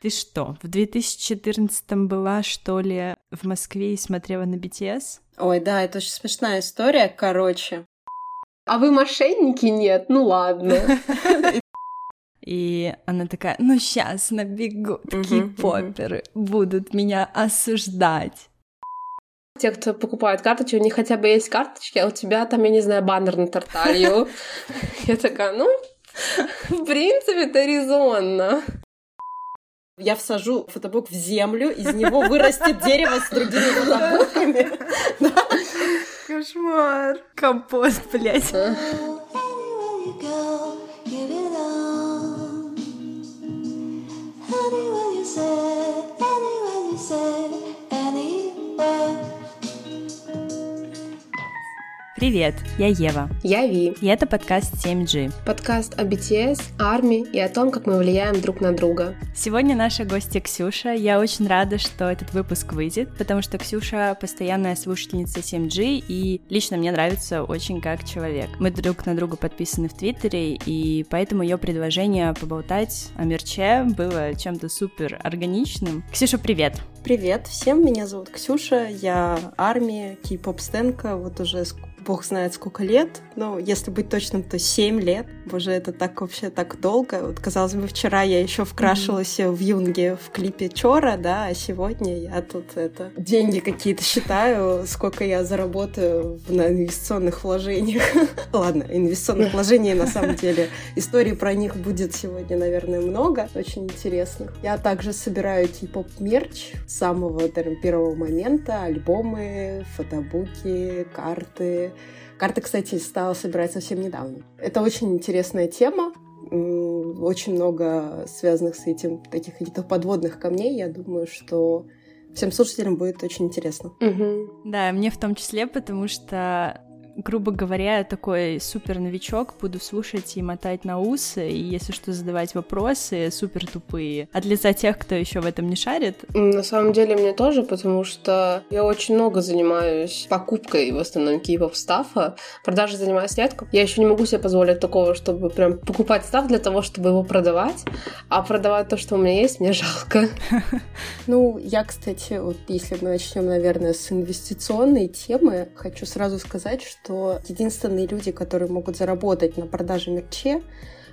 Ты что, в 2014 была, что ли, в Москве и смотрела на BTS? Ой, да, это очень смешная история, короче. А вы мошенники? Нет, ну ладно. И она такая, ну сейчас набегут кей-поперы, будут меня осуждать. Те, кто покупает карточки, у них хотя бы есть карточки, а у тебя там, я не знаю, баннер на Тарталью. Я такая, ну, в принципе, это резонно. Я всажу фотобук в землю, из него вырастет дерево с другими фотобуками. Кошмар. Компост, блядь. Привет, я Ева. Я Ви. И это подкаст 7G. Подкаст о BTS, армии и о том, как мы влияем друг на друга. Сегодня наша гостья Ксюша. Я очень рада, что этот выпуск выйдет, потому что Ксюша постоянная слушательница 7G, и лично мне нравится очень как человек. Мы друг на друга подписаны в Твиттере, и поэтому ее предложение поболтать о мерче было чем-то супер органичным. Ксюша, привет! Привет всем, меня зовут Ксюша, я армия, кей-поп стенка, вот уже бог знает сколько лет, ну, если быть точным, то 7 лет. Боже, это так вообще так долго. Вот, казалось бы, вчера я еще вкрашивалась mm-hmm. в юнге в клипе Чора, да, а сегодня я тут это деньги какие-то считаю, сколько я заработаю на инвестиционных вложениях. Ладно, инвестиционных вложений на самом деле. Истории про них будет сегодня, наверное, много, очень интересных. Я также собираю кей-поп мерч с самого первого момента, альбомы, фотобуки, карты, Карты, кстати, стала собирать совсем недавно. Это очень интересная тема, очень много связанных с этим таких каких-то подводных камней. Я думаю, что всем слушателям будет очень интересно. Угу. Да, мне в том числе, потому что грубо говоря, такой супер новичок, буду слушать и мотать на усы, и если что, задавать вопросы супер тупые. А для тех, кто еще в этом не шарит? На самом деле мне тоже, потому что я очень много занимаюсь покупкой в основном кейпов стафа, продажей занимаюсь редко. Я еще не могу себе позволить такого, чтобы прям покупать став для того, чтобы его продавать, а продавать то, что у меня есть, мне жалко. Ну, я, кстати, вот если мы начнем, наверное, с инвестиционной темы, хочу сразу сказать, что что единственные люди, которые могут заработать на продаже мерче,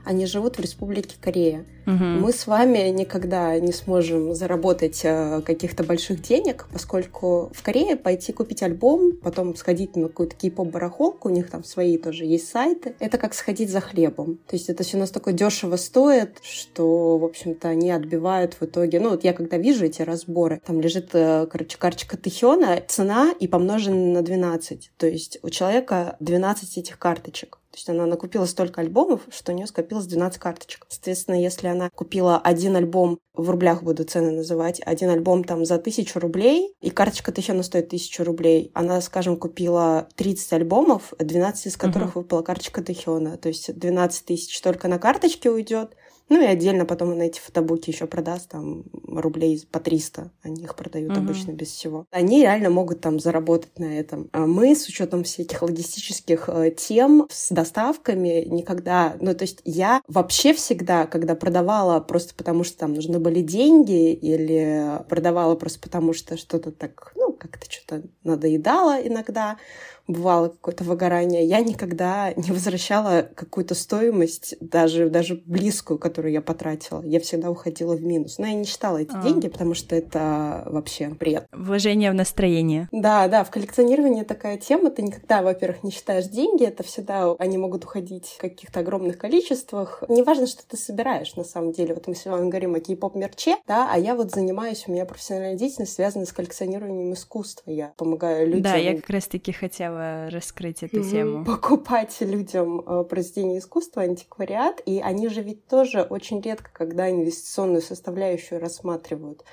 они живут в Республике Корея. Угу. Мы с вами никогда не сможем заработать э, каких-то больших денег, поскольку в Корее пойти купить альбом, потом сходить на какую-то кей-поп-барахолку, у них там свои тоже есть сайты, это как сходить за хлебом. То есть это все настолько дешево стоит, что, в общем-то, они отбивают в итоге... Ну, вот я когда вижу эти разборы, там лежит, э, короче, карточка Тэхёна, цена и помножена на 12. То есть у человека 12 этих карточек. То есть она накупила столько альбомов, что у нее скопилось 12 карточек. Соответственно, если она купила один альбом, в рублях буду цены называть, один альбом там за тысячу рублей, и карточка еще на стоит тысячу рублей, она, скажем, купила 30 альбомов, 12 из которых uh-huh. выпала карточка Тэхёна. То есть 12 тысяч только на карточке уйдет, ну и отдельно потом он эти фотобуки еще продаст, там рублей по 300, они их продают uh-huh. обычно без всего. Они реально могут там заработать на этом. А мы с учетом всяких логистических э, тем с доставками никогда, ну то есть я вообще всегда, когда продавала просто потому, что там нужны были деньги или продавала просто потому, что что-то так, ну как-то что-то надоедало иногда, бывало какое-то выгорание, я никогда не возвращала какую-то стоимость, даже, даже близкую, которую я потратила. Я всегда уходила в минус. Но я не считала эти а. деньги, потому что это вообще бред. Вложение в настроение. Да, да, в коллекционировании такая тема. Ты никогда, во-первых, не считаешь деньги, это всегда они могут уходить в каких-то огромных количествах. Неважно, что ты собираешь, на самом деле. Вот мы с вами говорим о кей-поп-мерче, да, а я вот занимаюсь, у меня профессиональная деятельность связана с коллекционированием искусства. Я помогаю людям. Да, я как раз-таки хотела хотела раскрыть эту тему. Покупать людям э, произведения искусства, антиквариат, и они же ведь тоже очень редко, когда инвестиционную составляющую рассматривают.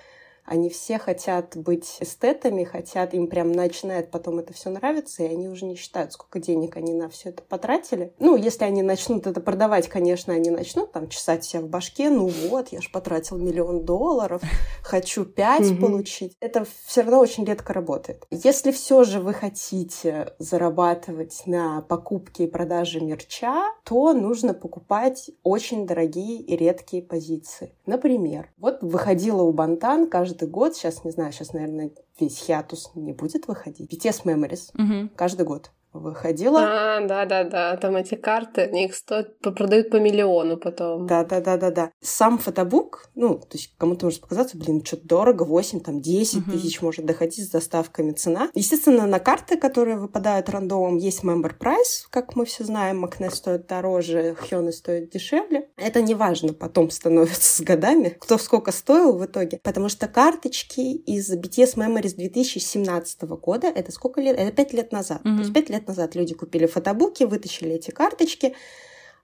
Они все хотят быть эстетами, хотят, им прям начинает потом это все нравиться, и они уже не считают, сколько денег они на все это потратили. Ну, если они начнут это продавать, конечно, они начнут там чесать себя в башке, ну вот, я же потратил миллион долларов, хочу пять получить. Это все равно очень редко работает. Если все же вы хотите зарабатывать на покупке и продаже мерча, то нужно покупать очень дорогие и редкие позиции. Например, вот выходила у Бантан каждый год, сейчас не знаю, сейчас, наверное, весь хиатус не будет выходить. BTS Memories угу. каждый год выходила. А, да-да-да, там эти карты, они их стоят, продают по миллиону потом. Да-да-да-да-да. Сам фотобук, ну, то есть кому-то может показаться, блин, что-то дорого, 8, там, 10 угу. тысяч может доходить с доставками цена. Естественно, на карты, которые выпадают рандомом, есть member price, как мы все знаем, Макне стоит дороже, Хёны стоит дешевле. Это не важно потом становится с годами, кто сколько стоил в итоге, потому что карточки из BTS Memories 2017 года, это сколько лет? Это 5 лет назад. Угу. То есть 5 лет назад люди купили фотобуки, вытащили эти карточки,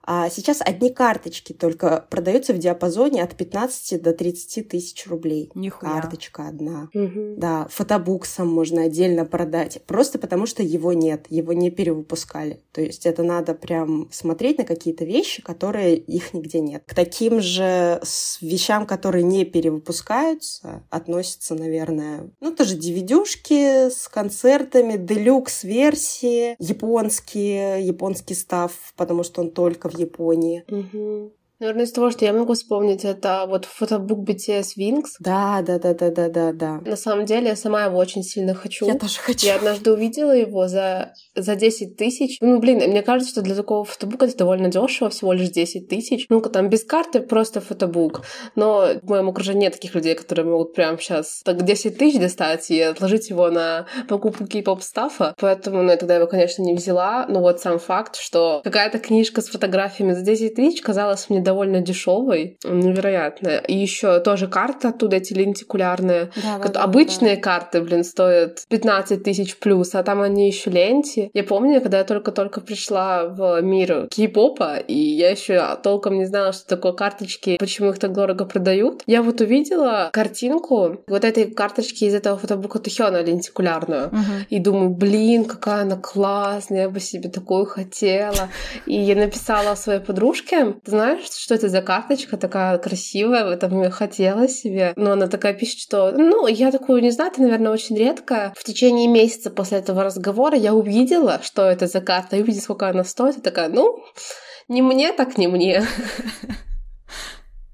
а сейчас одни карточки только продаются в диапазоне от 15 до 30 тысяч рублей. Нихуя. Карточка одна. Угу. Да, фотобуксом можно отдельно продать. Просто потому, что его нет, его не перевыпускали. То есть это надо прям смотреть на какие-то вещи, которые их нигде нет. К таким же вещам, которые не перевыпускаются, относятся, наверное, ну, тоже DVD-шки с концертами, делюкс-версии, японские, японский став, потому что он только в Японии. Угу. Наверное, из того, что я могу вспомнить, это вот фотобук BTS Wings. Да, да, да, да, да, да, да. На самом деле, я сама его очень сильно хочу. Я тоже хочу. Я однажды увидела его за, за 10 тысяч. Ну, блин, мне кажется, что для такого фотобука это довольно дешево, всего лишь 10 тысяч. Ну-ка, там без карты просто фотобук. Но в моем окружении нет таких людей, которые могут прямо сейчас так 10 тысяч достать и отложить его на покупку кей-поп стафа. Поэтому, ну, я тогда его, конечно, не взяла. Но вот сам факт, что какая-то книжка с фотографиями за 10 тысяч казалась мне довольно дешевой, невероятная. И еще тоже карты оттуда, эти лентикулярные. Да, да, да, Обычные да. карты, блин, стоят 15 тысяч плюс, а там они еще ленти. Я помню, когда я только-только пришла в мир кей-попа, и я еще толком не знала, что такое карточки, почему их так дорого продают. Я вот увидела картинку вот этой карточки из этого фотобука Тухёна лентикулярную. Uh-huh. И думаю, блин, какая она классная, я бы себе такую хотела. И я написала своей подружке, знаешь, что это за карточка такая красивая, в этом я хотела себе. Но она такая пишет, что, ну, я такую не знаю, это, наверное, очень редко. В течение месяца после этого разговора я увидела, что это за карта, и увидела, сколько она стоит, и такая, ну, не мне, так не мне.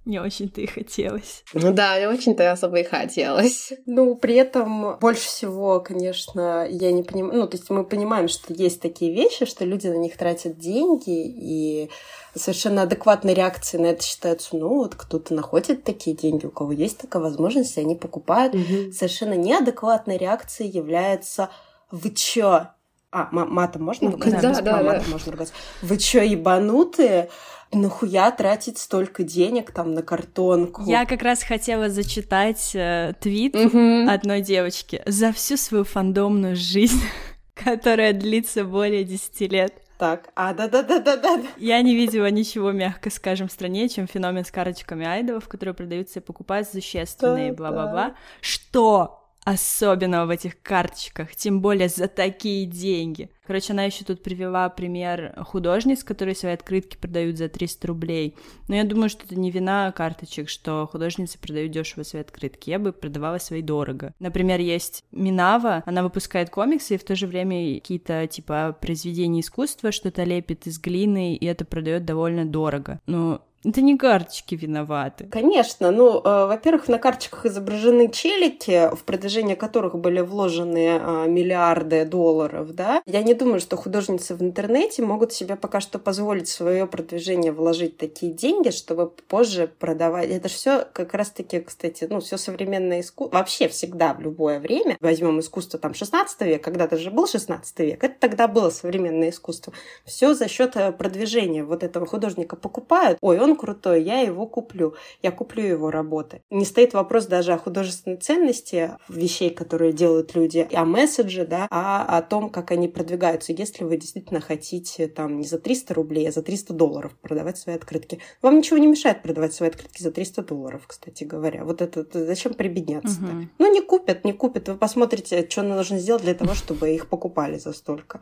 Не очень-то и хотелось. Ну да, не очень-то особо и хотелось. Ну, при этом больше всего, конечно, я не понимаю... Ну, то есть мы понимаем, что есть такие вещи, что люди на них тратят деньги, и совершенно адекватной реакцией на это считаются, ну, вот кто-то находит такие деньги, у кого есть такая возможность, и они покупают. Угу. Совершенно неадекватной реакцией является «Вы чё?» А, матом можно? Ну, да, да, да, матом можно ругаться. «Вы чё, ебанутые?» нахуя тратить столько денег там на картонку? Я как раз хотела зачитать э, твит угу. одной девочки за всю свою фандомную жизнь, которая длится более 10 лет. Так, а, да-да-да-да-да. Я не видела ничего, мягко скажем, страннее, чем феномен с карточками айдолов, которые продаются и покупают существенные, бла-бла-бла. Что особенного в этих карточках, тем более за такие деньги. Короче, она еще тут привела пример художниц, которые свои открытки продают за 300 рублей. Но я думаю, что это не вина карточек, что художницы продают дешево свои открытки. Я бы продавала свои дорого. Например, есть Минава, она выпускает комиксы и в то же время какие-то типа произведения искусства, что-то лепит из глины, и это продает довольно дорого. Ну, это не карточки виноваты. Конечно. Ну, э, во-первых, на карточках изображены челики, в продвижение которых были вложены э, миллиарды долларов, да. Я не думаю, что художницы в интернете могут себе пока что позволить свое продвижение вложить такие деньги, чтобы позже продавать. Это все как раз-таки, кстати, ну, все современное искусство. Вообще всегда, в любое время. Возьмем искусство там 16 века, когда-то же был 16 век. Это тогда было современное искусство. Все за счет э, продвижения вот этого художника покупают. Ой, он крутой, я его куплю. Я куплю его работы. Не стоит вопрос даже о художественной ценности вещей, которые делают люди, о месседже, да, а о том, как они продвигаются. Если вы действительно хотите там не за 300 рублей, а за 300 долларов продавать свои открытки. Вам ничего не мешает продавать свои открытки за 300 долларов, кстати говоря. Вот это, это зачем прибедняться-то? Угу. Ну, не купят, не купят. Вы посмотрите, что нужно сделать для того, чтобы их покупали за столько.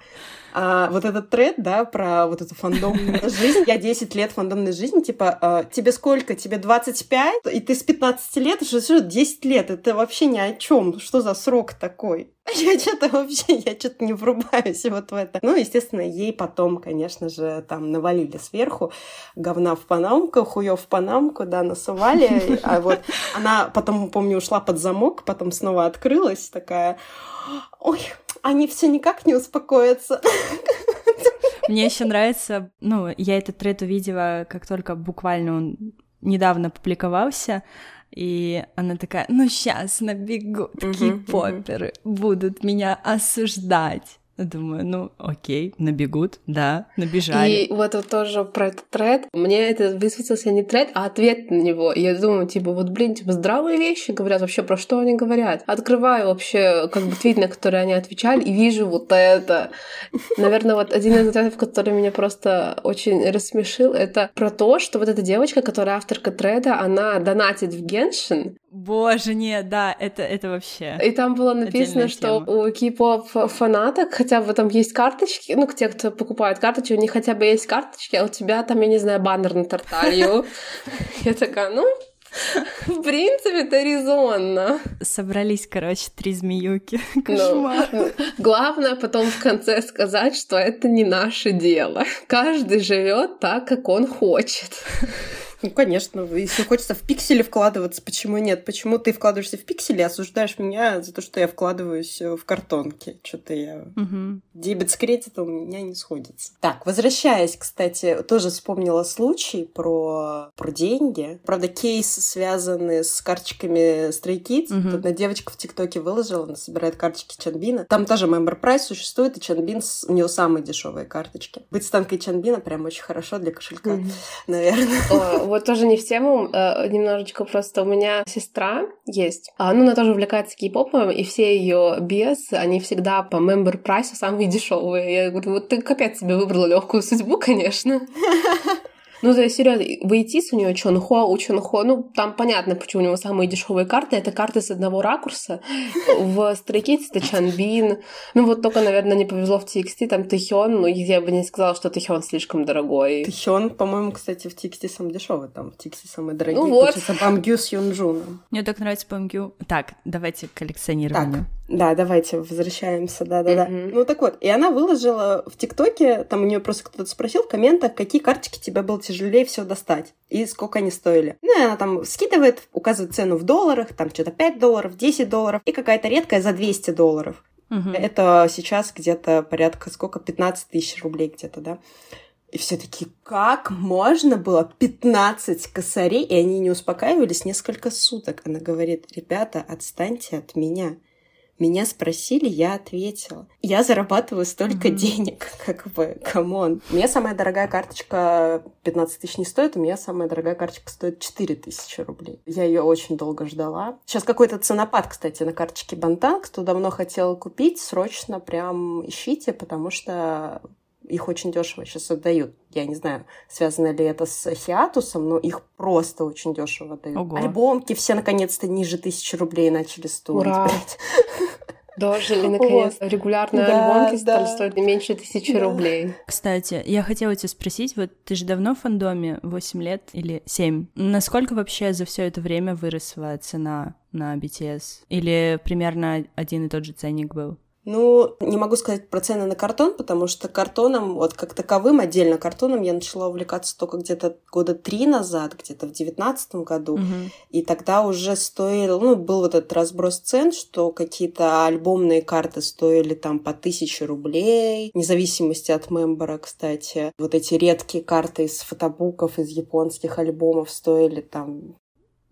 А вот этот тред, да, про вот эту фандомную жизнь. Я 10 лет фандомной жизни, типа, э, тебе сколько? Тебе 25? И ты с 15 лет уже 10 лет. Это вообще ни о чем. Что за срок такой? Я что-то вообще, я что-то не врубаюсь вот в это. Ну, естественно, ей потом, конечно же, там навалили сверху говна в панамку, хуев в панамку, да, насували. А вот она потом, помню, ушла под замок, потом снова открылась такая, ой, они все никак не успокоятся. Мне еще нравится, ну, я этот тред увидела, как только буквально он недавно публиковался, и она такая, ну сейчас набегут кей-поперы, будут меня осуждать. Думаю, ну окей, набегут, да, набежали. И вот, вот тоже про этот тред. Мне это высветился не тред, а ответ на него. Я думаю, типа, вот, блин, типа, здравые вещи говорят, вообще про что они говорят. Открываю вообще, как бы, твит, на который они отвечали, и вижу вот это. Наверное, вот один из ответов, который меня просто очень рассмешил, это про то, что вот эта девочка, которая авторка треда, она донатит в Геншин, Боже, нет, да, это, это вообще... И там было написано, что у кей-поп фанаток хотя бы там есть карточки, ну, те, кто покупает карточки, у них хотя бы есть карточки, а у тебя там, я не знаю, баннер на тарталью. Я такая, ну, в принципе, это резонно. Собрались, короче, три змеюки. Кошмар. Ну, главное потом в конце сказать, что это не наше дело. Каждый живет так, как он хочет. Ну, конечно, если хочется в пиксели вкладываться, почему нет? Почему ты вкладываешься в пиксели, осуждаешь меня за то, что я вкладываюсь э, в картонки? Что-то я... Угу. Дебет с кредитом у меня не сходится. Так, возвращаясь, кстати, тоже вспомнила случай про, про деньги. Правда, кейс связанный с карточками Stray Kids. Угу. Тут одна девочка в ТикТоке выложила, она собирает карточки Чанбина. Там тоже member price существует, и Чанбин, у него самые дешевые карточки. Быть станкой Чанбина прям очень хорошо для кошелька, угу. наверное вот тоже не в э, немножечко просто у меня сестра есть, а, ну, она тоже увлекается кей-попом, и все ее без, они всегда по member прайсу самые дешевые. Я говорю, вот ты капец себе выбрала легкую судьбу, конечно. Ну, то есть, серьезно, Вейтис у него Чонхо, у Чонхо, ну, там понятно, почему у него самые дешевые карты. Это карты с одного ракурса. В Stray Kids это Чанбин. Ну, вот только, наверное, не повезло в TXT, там Тэхён, но я бы не сказала, что Тэхён слишком дорогой. Тэхён, по-моему, кстати, в TXT самый дешевый, там в TXT самые дорогие. Ну вот. Бамгю с Юнджуном. Мне так нравится Бамгю. Так, давайте к коллекционированию. Так. Да, давайте возвращаемся, да-да-да. Mm-hmm. Ну так вот, и она выложила в ТикТоке, там у нее просто кто-то спросил в комментах, какие карточки тебе было тяжелее всего достать и сколько они стоили. Ну и она там скидывает, указывает цену в долларах, там что-то 5 долларов, 10 долларов и какая-то редкая за 200 долларов. Угу. Это сейчас где-то порядка сколько? 15 тысяч рублей где-то, да? И все таки как можно было 15 косарей? И они не успокаивались несколько суток. Она говорит, ребята, отстаньте от меня. Меня спросили, я ответила. Я зарабатываю столько mm-hmm. денег, как бы, come on. У меня самая дорогая карточка 15 тысяч не стоит, у меня самая дорогая карточка стоит 4 тысячи рублей. Я ее очень долго ждала. Сейчас какой-то ценопад, кстати, на карточке Бантан. Кто давно хотел купить, срочно прям ищите, потому что их очень дешево сейчас отдают. Я не знаю, связано ли это с хиатусом, но их просто очень дешево дают. Ого. Альбомки все наконец-то ниже тысячи рублей начали стоить. Ура! Дожили, наконец. Вот. Регулярные да, альбомки да. стали стоить меньше тысячи да. рублей. Кстати, я хотела тебя спросить, вот ты же давно в фандоме, 8 лет или 7. Насколько вообще за все это время выросла цена на BTS? Или примерно один и тот же ценник был? Ну, не могу сказать про цены на картон, потому что картоном, вот как таковым, отдельно картоном я начала увлекаться только где-то года три назад, где-то в девятнадцатом году. Угу. И тогда уже стоил, ну, был вот этот разброс цен, что какие-то альбомные карты стоили там по тысяче рублей, вне зависимости от мембера, кстати. Вот эти редкие карты из фотобуков, из японских альбомов стоили там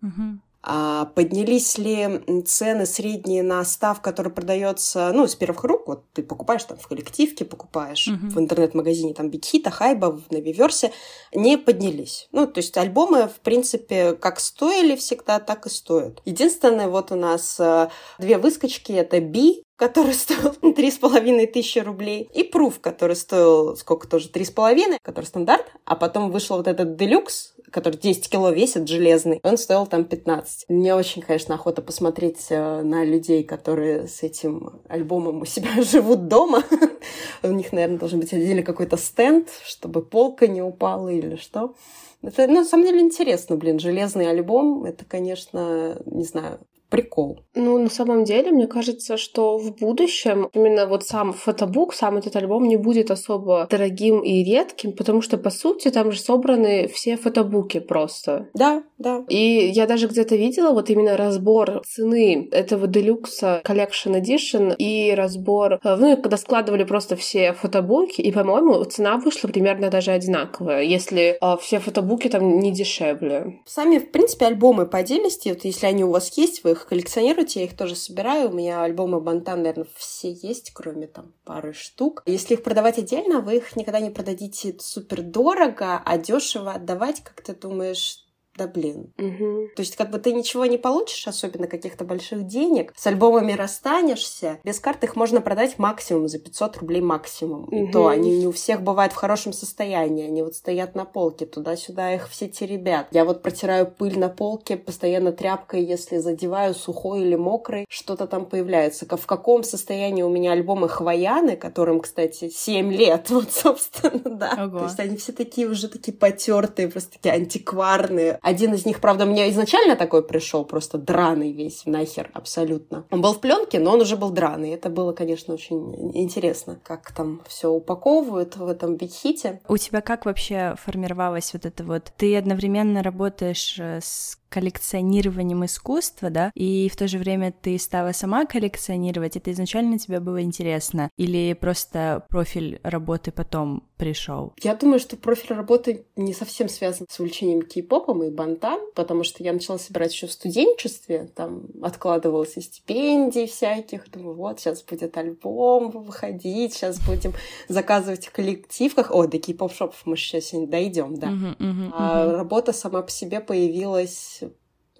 Угу. А поднялись ли цены средние на став, который продается, ну, с первых рук? Вот ты покупаешь там в коллективке, покупаешь uh-huh. в интернет-магазине там Бигхита, Хайба, на Виверсе. Не поднялись. Ну, то есть альбомы, в принципе, как стоили всегда, так и стоят. Единственное, вот у нас э, две выскочки. Это Би, который стоил три с половиной тысячи рублей, и Пруф, который стоил сколько тоже, три с половиной, который стандарт, а потом вышел вот этот Делюкс, который 10 кило весит, железный, он стоил там 15. Мне очень, конечно, охота посмотреть э, на людей, которые с этим альбомом у себя живут дома. У них, наверное, должен быть отдельно какой-то стенд, чтобы полка не упала или что. Это, на самом деле, интересно, блин, железный альбом, это, конечно, не знаю, прикол. Ну, на самом деле, мне кажется, что в будущем именно вот сам фотобук, сам этот альбом не будет особо дорогим и редким, потому что, по сути, там же собраны все фотобуки просто. Да, да. И я даже где-то видела вот именно разбор цены этого Deluxe Collection Edition и разбор, э, ну, когда складывали просто все фотобуки, и, по-моему, цена вышла примерно даже одинаковая, если э, все фотобуки там не дешевле. Сами, в принципе, альбомы по отдельности, вот если они у вас есть, вы их коллекционируете, я их тоже собираю. У меня альбомы Бантан, наверное, все есть, кроме там пары штук. Если их продавать отдельно, вы их никогда не продадите супер дорого, а дешево отдавать, как ты думаешь, да блин. Угу. То есть как бы ты ничего не получишь, особенно каких-то больших денег, с альбомами расстанешься, без карты их можно продать максимум за 500 рублей максимум. Угу. И то они не у всех бывают в хорошем состоянии, они вот стоят на полке, туда-сюда их все теребят. Я вот протираю пыль на полке постоянно тряпкой, если задеваю сухой или мокрый, что-то там появляется. В каком состоянии у меня альбомы Хвояны, которым, кстати, 7 лет, вот, собственно, да. Ого. То есть они все такие уже такие потертые, просто такие антикварные, один из них, правда, мне изначально такой пришел, просто драный весь, нахер, абсолютно. Он был в пленке, но он уже был драный. Это было, конечно, очень интересно, как там все упаковывают в этом бигхите. У тебя как вообще формировалось вот это вот? Ты одновременно работаешь э, с коллекционированием искусства, да, и в то же время ты стала сама коллекционировать, это изначально тебе было интересно, или просто профиль работы потом пришел? Я думаю, что профиль работы не совсем связан с увлечением кей-попом и бантан, потому что я начала собирать еще в студенчестве, там откладывалось и стипендий всяких, думаю, вот, сейчас будет альбом выходить, сейчас будем заказывать в коллективках. О, до кей-поп-шопов мы сейчас дойдем, да. Uh-huh, uh-huh, а uh-huh. работа сама по себе появилась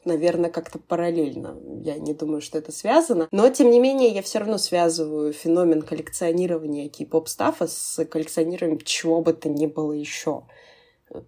наверное, как-то параллельно. Я не думаю, что это связано. Но, тем не менее, я все равно связываю феномен коллекционирования кей-поп-стафа с коллекционированием чего бы то ни было еще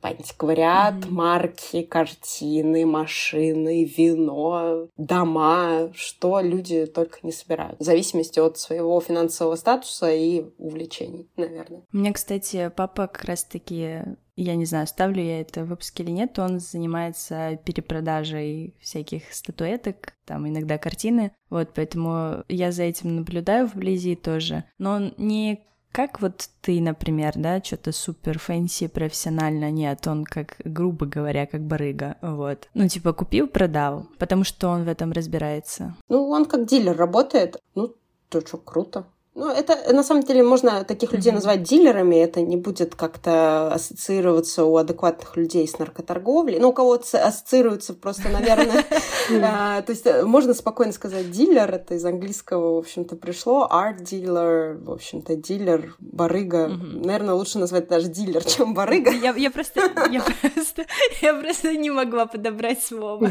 антиквариат, mm-hmm. марки, картины, машины, вино, дома, что люди только не собирают. В зависимости от своего финансового статуса и увлечений, наверное. У меня, кстати, папа как раз-таки я не знаю, ставлю я это в выпуске или нет, он занимается перепродажей всяких статуэток, там иногда картины, вот, поэтому я за этим наблюдаю вблизи тоже, но он не как вот ты, например, да, что-то супер fancy, профессионально, нет, он как, грубо говоря, как барыга, вот. Ну, типа, купил, продал, потому что он в этом разбирается. Ну, он как дилер работает, ну, то что, круто. Ну, это на самом деле можно таких людей mm-hmm. назвать дилерами, это не будет как-то ассоциироваться у адекватных людей с наркоторговлей. Ну, у кого-то ассоциируется просто, наверное. А, то есть э, можно спокойно сказать дилер, это из английского, в общем-то, пришло. Art dealer, в общем-то, дилер, барыга. Наверное, лучше назвать даже дилер, чем барыга. Я просто, я просто, я просто не могла подобрать слово.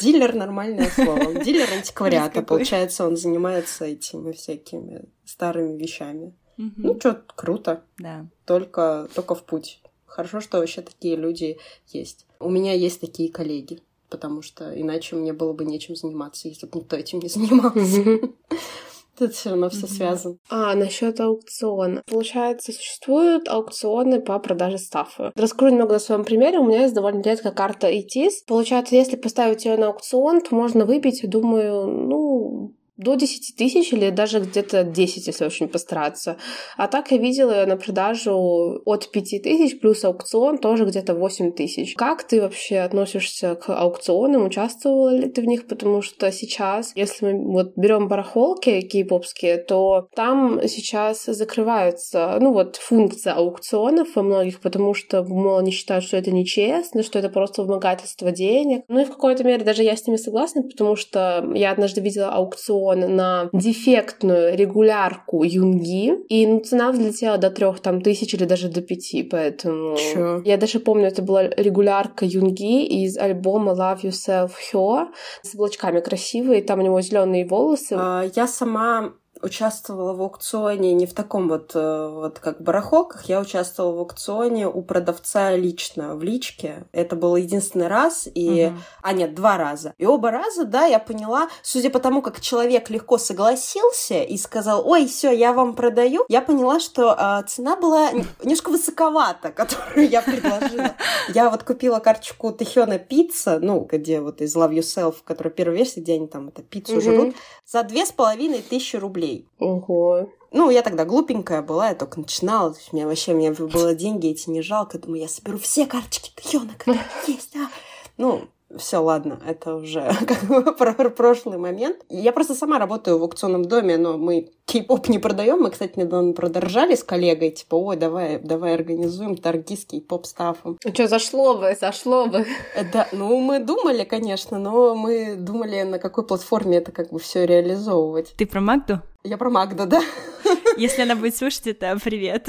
Дилер нормальное слово. Дилер антиквариата, получается, он занимается этими всякими старыми вещами. Угу. Ну, что, круто. Да. Только, только в путь. Хорошо, что вообще такие люди есть. У меня есть такие коллеги, потому что иначе мне было бы нечем заниматься, если бы никто этим не занимался. Тут все равно все связано. А, насчет аукциона. Получается, существуют аукционы по продаже стафа. Раскрою немного на своем примере. У меня есть довольно редкая карта ETIS. Получается, если поставить ее на аукцион, то можно выбить, думаю, ну, до 10 тысяч или даже где-то 10, если очень постараться. А так я видела на продажу от 5 тысяч плюс аукцион тоже где-то 8 тысяч. Как ты вообще относишься к аукционам? Участвовала ли ты в них? Потому что сейчас, если мы вот берем барахолки кей-попские, то там сейчас закрываются, ну вот, функция аукционов во многих, потому что, мол, они считают, что это нечестно, что это просто вымогательство денег. Ну и в какой-то мере даже я с ними согласна, потому что я однажды видела аукцион он на дефектную регулярку Юнги, и ну, цена взлетела до трех там тысяч или даже до пяти, поэтому... Чё? Я даже помню, это была регулярка Юнги из альбома Love Yourself Hyo с облачками красивые, там у него зеленые волосы. А, я сама участвовала в аукционе не в таком вот, э, вот как барахолках, я участвовала в аукционе у продавца лично, в личке. Это был единственный раз, и... Угу. А, нет, два раза. И оба раза, да, я поняла, судя по тому, как человек легко согласился и сказал, ой, все, я вам продаю, я поняла, что э, цена была немножко высоковата, которую я предложила. Я вот купила карточку Тэхёна Пицца, ну, где вот из Love Yourself, которая первая версия, где они там это пиццу жрут, за две с половиной тысячи рублей рублей. Ого. Ну, я тогда глупенькая была, я только начинала. То есть у меня вообще, у меня было деньги эти не жалко. Думаю, я соберу все карточки Тайона, которые есть. А. Ну, все, ладно, это уже как бы про прошлый момент. Я просто сама работаю в аукционном доме, но мы кей-поп не продаем. Мы, кстати, недавно продоржали с коллегой, типа, ой, давай, давай организуем торги с кей-поп стафом. Ну что, зашло бы, зашло бы. Да, ну мы думали, конечно, но мы думали, на какой платформе это как бы все реализовывать. Ты про Магду? Я про Магду, да. Если она будет слушать это, привет.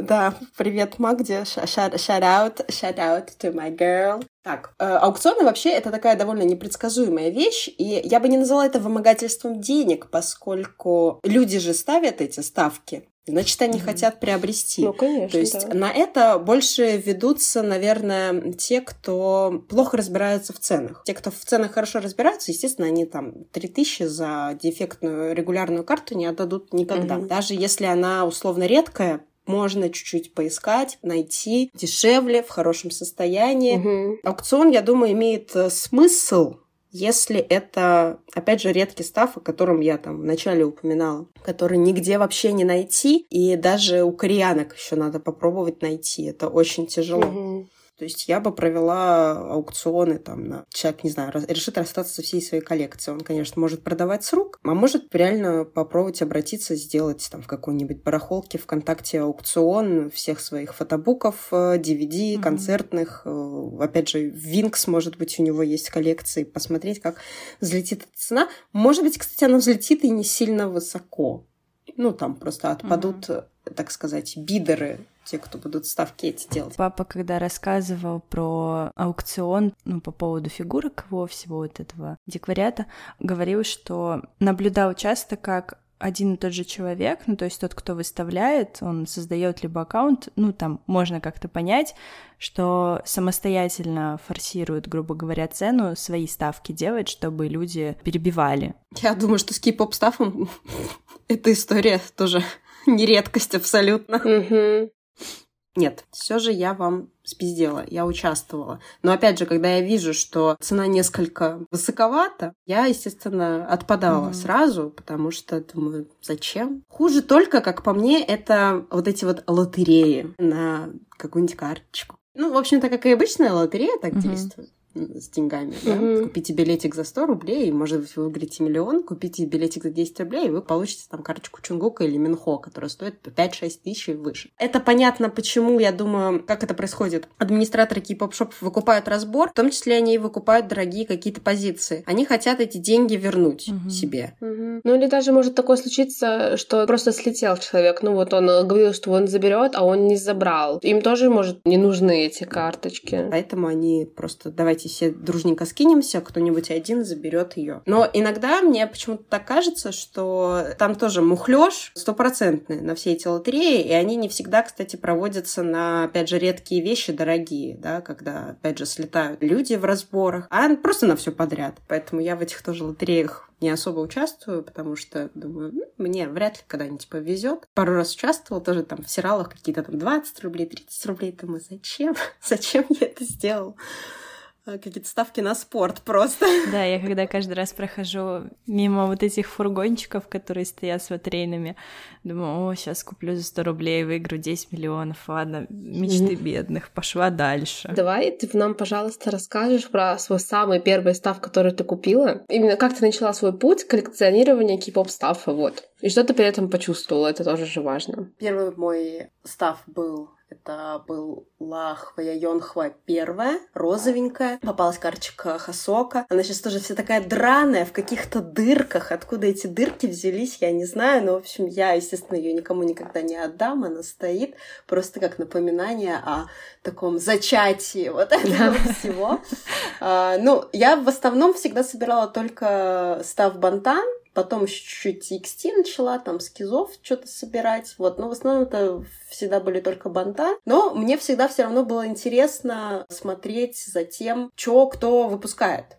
Да, привет, Магде. Shout out, shout out to my girl. Так, э, аукционы вообще это такая довольно непредсказуемая вещь, и я бы не назвала это вымогательством денег, поскольку люди же ставят эти ставки. Значит, они mm-hmm. хотят приобрести. Ну, конечно. То есть да. на это больше ведутся, наверное, те, кто плохо разбираются в ценах. Те, кто в ценах хорошо разбираются, естественно, они там 3000 за дефектную регулярную карту не отдадут никогда. Mm-hmm. Даже если она условно редкая, можно чуть-чуть поискать, найти дешевле, в хорошем состоянии. Угу. Аукцион, я думаю, имеет э, смысл если это, опять же, редкий став, о котором я там вначале упоминала, который нигде вообще не найти, и даже у кореянок еще надо попробовать найти. Это очень тяжело. Угу. То есть я бы провела аукционы там на... Человек, не знаю, решит расстаться со всей своей коллекцией. Он, конечно, может продавать с рук, а может реально попробовать обратиться, сделать там в какой-нибудь барахолке ВКонтакте аукцион всех своих фотобуков, DVD, mm-hmm. концертных. Э, опять же, Винкс, может быть, у него есть коллекции. Посмотреть, как взлетит эта цена. Может быть, кстати, она взлетит и не сильно высоко. Ну, там просто отпадут, mm-hmm. так сказать, бидеры те, кто будут ставки эти делать. Папа, когда рассказывал про аукцион, ну, по поводу фигурок его, всего вот этого деквариата, говорил, что наблюдал часто, как один и тот же человек, ну, то есть тот, кто выставляет, он создает либо аккаунт, ну, там можно как-то понять, что самостоятельно форсирует, грубо говоря, цену, свои ставки делает, чтобы люди перебивали. Я думаю, что с кей-поп стафом эта история тоже не редкость абсолютно. Нет, все же я вам спиздела, я участвовала. Но опять же, когда я вижу, что цена несколько высоковата, я, естественно, отпадала mm-hmm. сразу, потому что думаю, зачем? Хуже только, как по мне, это вот эти вот лотереи на какую-нибудь карточку. Ну, в общем-то, как и обычная лотерея так mm-hmm. действует с деньгами. Mm-hmm. Да? Купите билетик за 100 рублей, и, может быть, вы выиграете миллион, купите билетик за 10 рублей, и вы получите там карточку Чунгука или Минхо, которая стоит 5-6 тысяч и выше. Это понятно, почему, я думаю, как это происходит. Администраторы кей-поп-шопов выкупают разбор, в том числе они выкупают дорогие какие-то позиции. Они хотят эти деньги вернуть mm-hmm. себе. Mm-hmm. Ну или даже может такое случиться, что просто слетел человек. Ну вот он говорил, что он заберет, а он не забрал. Им тоже, может, не нужны эти карточки. Поэтому они просто давайте давайте все дружненько скинемся, кто-нибудь один заберет ее. Но иногда мне почему-то так кажется, что там тоже мухлёж стопроцентный на все эти лотереи, и они не всегда, кстати, проводятся на, опять же, редкие вещи дорогие, да, когда, опять же, слетают люди в разборах, а просто на все подряд. Поэтому я в этих тоже лотереях не особо участвую, потому что думаю, ну, мне вряд ли когда-нибудь повезет. Пару раз участвовала тоже там в сериалах какие-то там 20 рублей, 30 рублей. Думаю, зачем? Зачем я это сделал? Э, какие-то ставки на спорт просто. Да, я когда каждый раз прохожу мимо вот этих фургончиков, которые стоят с ватрейнами, думаю, о, сейчас куплю за 100 рублей, выиграю 10 миллионов, ладно, мечты бедных, пошла дальше. Давай ты нам, пожалуйста, расскажешь про свой самый первый став, который ты купила. Именно как ты начала свой путь коллекционирования кей-поп стафа, вот. И что ты при этом почувствовала, это тоже же важно. Первый мой став был это была Хвоя Йонхва первая, розовенькая. Попалась карточка Хасока. Она сейчас тоже вся такая драная, в каких-то дырках. Откуда эти дырки взялись, я не знаю. Но, в общем, я, естественно, ее никому никогда не отдам. Она стоит просто как напоминание о таком зачатии вот этого всего. А, ну, я в основном всегда собирала только став Бантан, Потом еще чуть-чуть XT начала, там, скизов что-то собирать. Вот, но в основном это всегда были только банта. Но мне всегда все равно было интересно смотреть за тем, что кто выпускает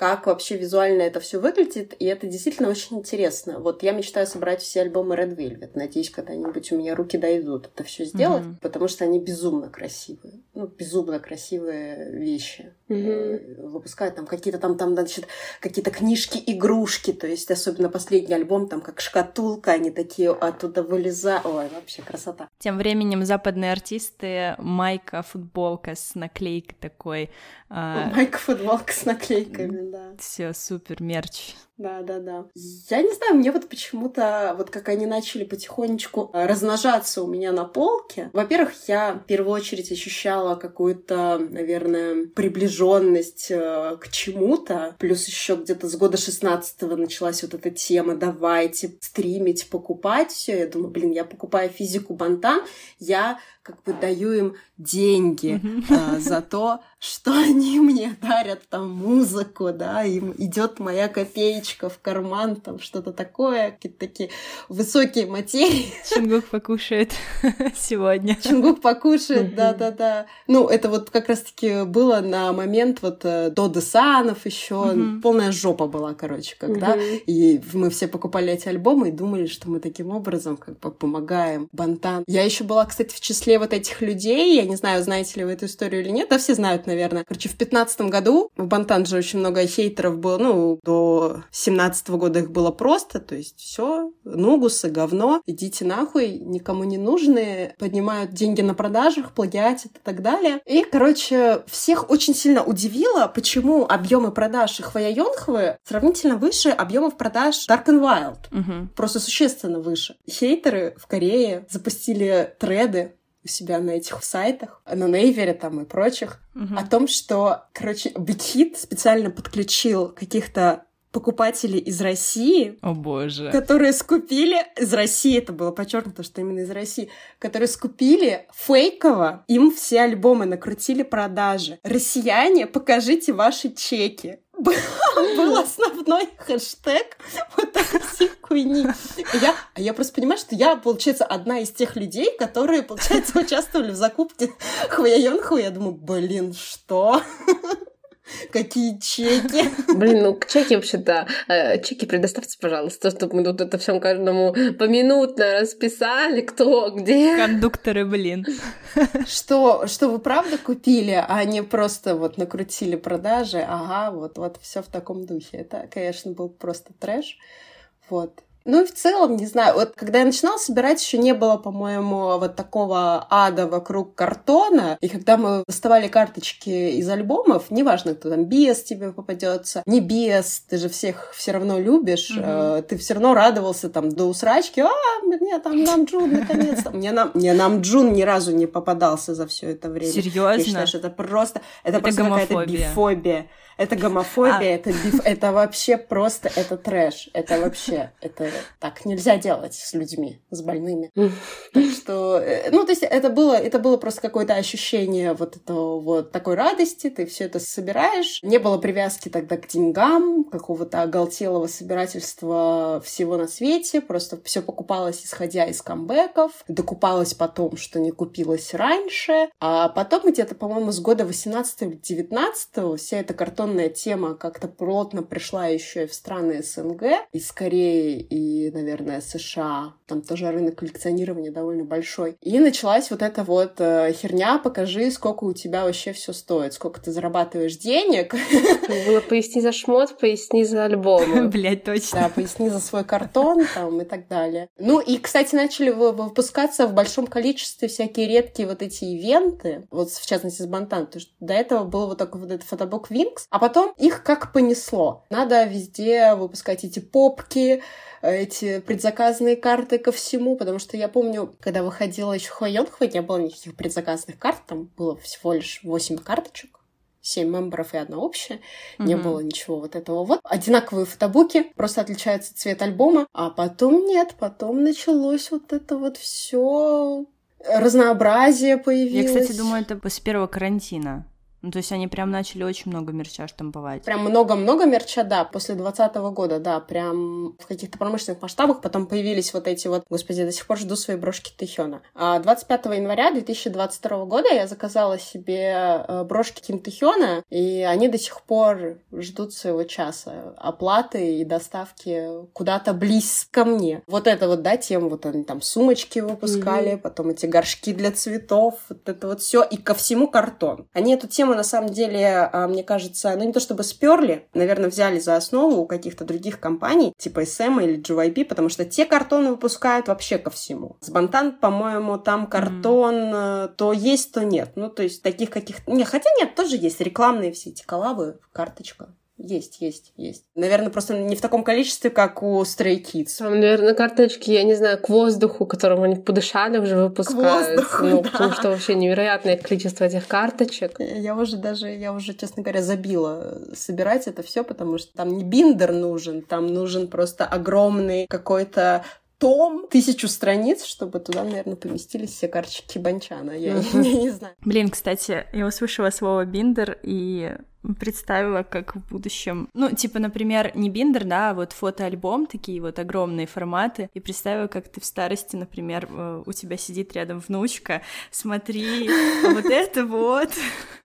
как вообще визуально это все выглядит, и это действительно очень интересно. Вот я мечтаю собрать все альбомы Red Velvet. Надеюсь, когда-нибудь у меня руки дойдут это все сделать, mm-hmm. потому что они безумно красивые. Ну, безумно красивые вещи. Mm-hmm. Выпускают там какие-то там, там, значит, какие-то книжки, игрушки, то есть особенно последний альбом, там как шкатулка, они такие оттуда вылезают. Ой, вообще красота. Тем временем западные артисты майка, футболка с наклейкой такой. А... Майка, футболка с наклейками, да. Все, супер, мерч. Да, да, да. Я не знаю, мне вот почему-то, вот как они начали потихонечку э, размножаться у меня на полке. Во-первых, я в первую очередь ощущала какую-то, наверное, приближенность э, к чему-то. Плюс еще где-то с года 16-го началась вот эта тема «давайте стримить, покупать все». Я думаю, блин, я покупаю физику Бантан, я как бы даю им деньги э, за то, что они мне дарят там музыку, да, им идет моя копеечка в карман, там что-то такое, какие-то такие высокие материи. Чингук покушает сегодня. Чингук покушает, да-да-да. Ну, это вот как раз-таки было на момент вот э, до Десанов еще, полная жопа была, короче, когда, и мы все покупали эти альбомы и думали, что мы таким образом как бы помогаем Бантан. Я еще была, кстати, в числе вот этих людей, я не знаю, знаете ли вы эту историю или нет, да все знают, наверное. Короче, в пятнадцатом году в Бантан же очень много хейтеров было, ну, до семнадцатого года их было просто, то есть все, нугусы, говно, идите нахуй, никому не нужны, поднимают деньги на продажах, плагиатят и так далее. И, короче, всех очень сильно удивило, почему объемы продаж Хвоя Йонхвы сравнительно выше объемов продаж Dark and Wild. Угу. Просто существенно выше. Хейтеры в Корее запустили треды у себя на этих сайтах, на Нейвере там и прочих, угу. о том, что, короче, Hit специально подключил каких-то покупателей из России. О боже. Которые скупили из России, это было подчеркнуто, что именно из России, которые скупили фейково, им все альбомы накрутили продажи. Россияне, покажите ваши чеки. был основной хэштег вот этой всей хуйни. Я, а я просто понимаю, что я, получается, одна из тех людей, которые, получается, участвовали в закупке Хвоя Я думаю, блин, что? Какие чеки? Блин, ну чеки вообще-то, э, чеки предоставьте, пожалуйста, чтобы мы тут это всем каждому поминутно расписали, кто, где. Кондукторы, блин. Что, что вы правда купили, а не просто вот накрутили продажи, ага, вот, вот все в таком духе. Это, конечно, был просто трэш. Вот. Ну и в целом, не знаю, вот когда я начинала собирать, еще не было, по-моему, вот такого ада вокруг картона. И когда мы доставали карточки из альбомов, неважно, кто там биас тебе попадется, не биас, ты же всех все равно любишь, mm-hmm. э, ты все равно радовался там до усрачки, а, мне там нам Джун наконец-то. Мне нам, мне нам Джун ни разу не попадался за все это время. Серьезно? Я считаю, что это просто, это, это просто какая-то бифобия. Это гомофобия, а... это биф, это вообще просто, это трэш, это вообще, это так нельзя делать с людьми, с больными. Так что, э, ну, то есть это было, это было просто какое-то ощущение вот этого вот такой радости, ты все это собираешь. Не было привязки тогда к деньгам, какого-то оголтелого собирательства всего на свете, просто все покупалось исходя из камбэков, докупалось потом, что не купилось раньше, а потом где-то, по-моему, с года 18 или 19 вся эта картонная коллекционная тема как-то плотно пришла еще и в страны СНГ, из Кореи и, наверное, США. Там тоже рынок коллекционирования довольно большой. И началась вот эта вот э, херня, покажи, сколько у тебя вообще все стоит, сколько ты зарабатываешь денег. Было поясни за шмот, поясни за альбом. Блять, точно. Да, поясни за свой картон там и так далее. Ну и, кстати, начали выпускаться в большом количестве всякие редкие вот эти ивенты, вот в частности с Бантан, потому что до этого был вот такой вот этот фотобук Винкс, а потом их как понесло. Надо везде выпускать эти попки, эти предзаказанные карты ко всему, потому что я помню, когда выходила еще Хуайонхва, не было никаких предзаказанных карт, там было всего лишь 8 карточек семь мембров и одна общая. Mm-hmm. Не было ничего вот этого вот. Одинаковые фотобуки, просто отличается цвет альбома. А потом нет, потом началось вот это вот все разнообразие появилось. Я, кстати, думаю, это после первого карантина. Ну, то есть они прям начали очень много мерча штамповать. Прям много-много мерча, да, после двадцатого года, да, прям в каких-то промышленных масштабах потом появились вот эти вот, господи, до сих пор жду свои брошки Тэхёна. А 25 января 2022 года я заказала себе э, брошки Ким Тэхёна, и они до сих пор ждут своего часа оплаты и доставки куда-то близко мне. Вот это вот, да, тем вот они там сумочки выпускали, mm-hmm. потом эти горшки для цветов, вот это вот все, и ко всему картон. Они эту тему тему, на самом деле, а, мне кажется, ну не то чтобы сперли, наверное, взяли за основу у каких-то других компаний, типа SM или GYP, потому что те картоны выпускают вообще ко всему. С Бантан, по-моему, там картон mm. то есть, то нет. Ну, то есть таких каких... Не, хотя нет, тоже есть рекламные все эти коллабы, карточка. Есть, есть, есть. Наверное, просто не в таком количестве, как у Stray Kids. Там, наверное, карточки, я не знаю, к воздуху, которым они подышали, уже выпускают. К воздуху, ну, да. Потому что вообще невероятное количество этих карточек. Я уже даже, я уже, честно говоря, забила собирать это все, потому что там не биндер нужен, там нужен просто огромный какой-то том, тысячу страниц, чтобы туда, наверное, поместились все карточки Банчана. Я, я, я не знаю. Блин, кстати, я услышала слово биндер и представила, как в будущем... Ну, типа, например, не биндер, да, а вот фотоальбом, такие вот огромные форматы, и представила, как ты в старости, например, э, у тебя сидит рядом внучка, смотри, а вот это вот,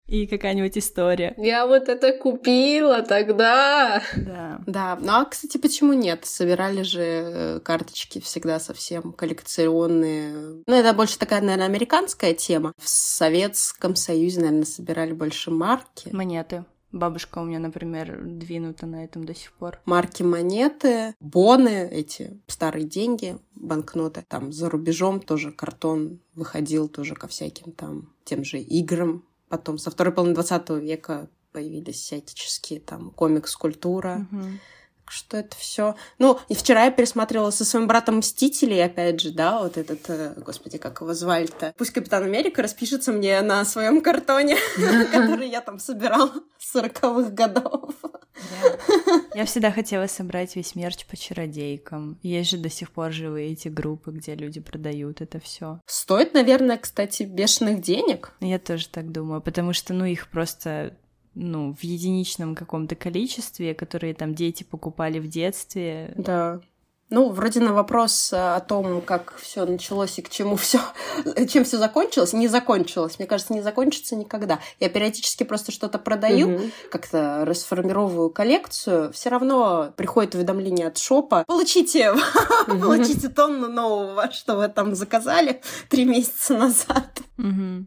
и какая-нибудь история. Я вот это купила тогда. Да. Да. Ну а, кстати, почему нет? Собирали же э, карточки всегда совсем коллекционные. Ну, это больше такая, наверное, американская тема. В Советском Союзе, наверное, собирали больше марки. Монеты. Бабушка у меня, например, двинута на этом до сих пор. Марки монеты, боны, эти старые деньги, банкноты. Там за рубежом тоже картон выходил тоже ко всяким там тем же играм. Потом со второй половины 20 века появились всяческие там комикс-культура. Угу что это все. Ну, и вчера я пересматривала со своим братом Мстителей, опять же, да, вот этот, э, господи, как его звали-то. Пусть Капитан Америка распишется мне на своем картоне, который я там собирала с 40-х годов. Я всегда хотела собрать весь мерч по чародейкам. Есть же до сих пор живые эти группы, где люди продают это все. Стоит, наверное, кстати, бешеных денег. Я тоже так думаю, потому что, ну, их просто ну, в единичном каком-то количестве, которые там дети покупали в детстве. Да. Ну, вроде на вопрос о том, как все началось и к чему все, чем все закончилось, не закончилось. Мне кажется, не закончится никогда. Я периодически просто что-то продаю, угу. как-то расформировываю коллекцию. Все равно приходит уведомление от шопа. Получите, угу. получите тонну нового, что вы там заказали три месяца назад. Угу.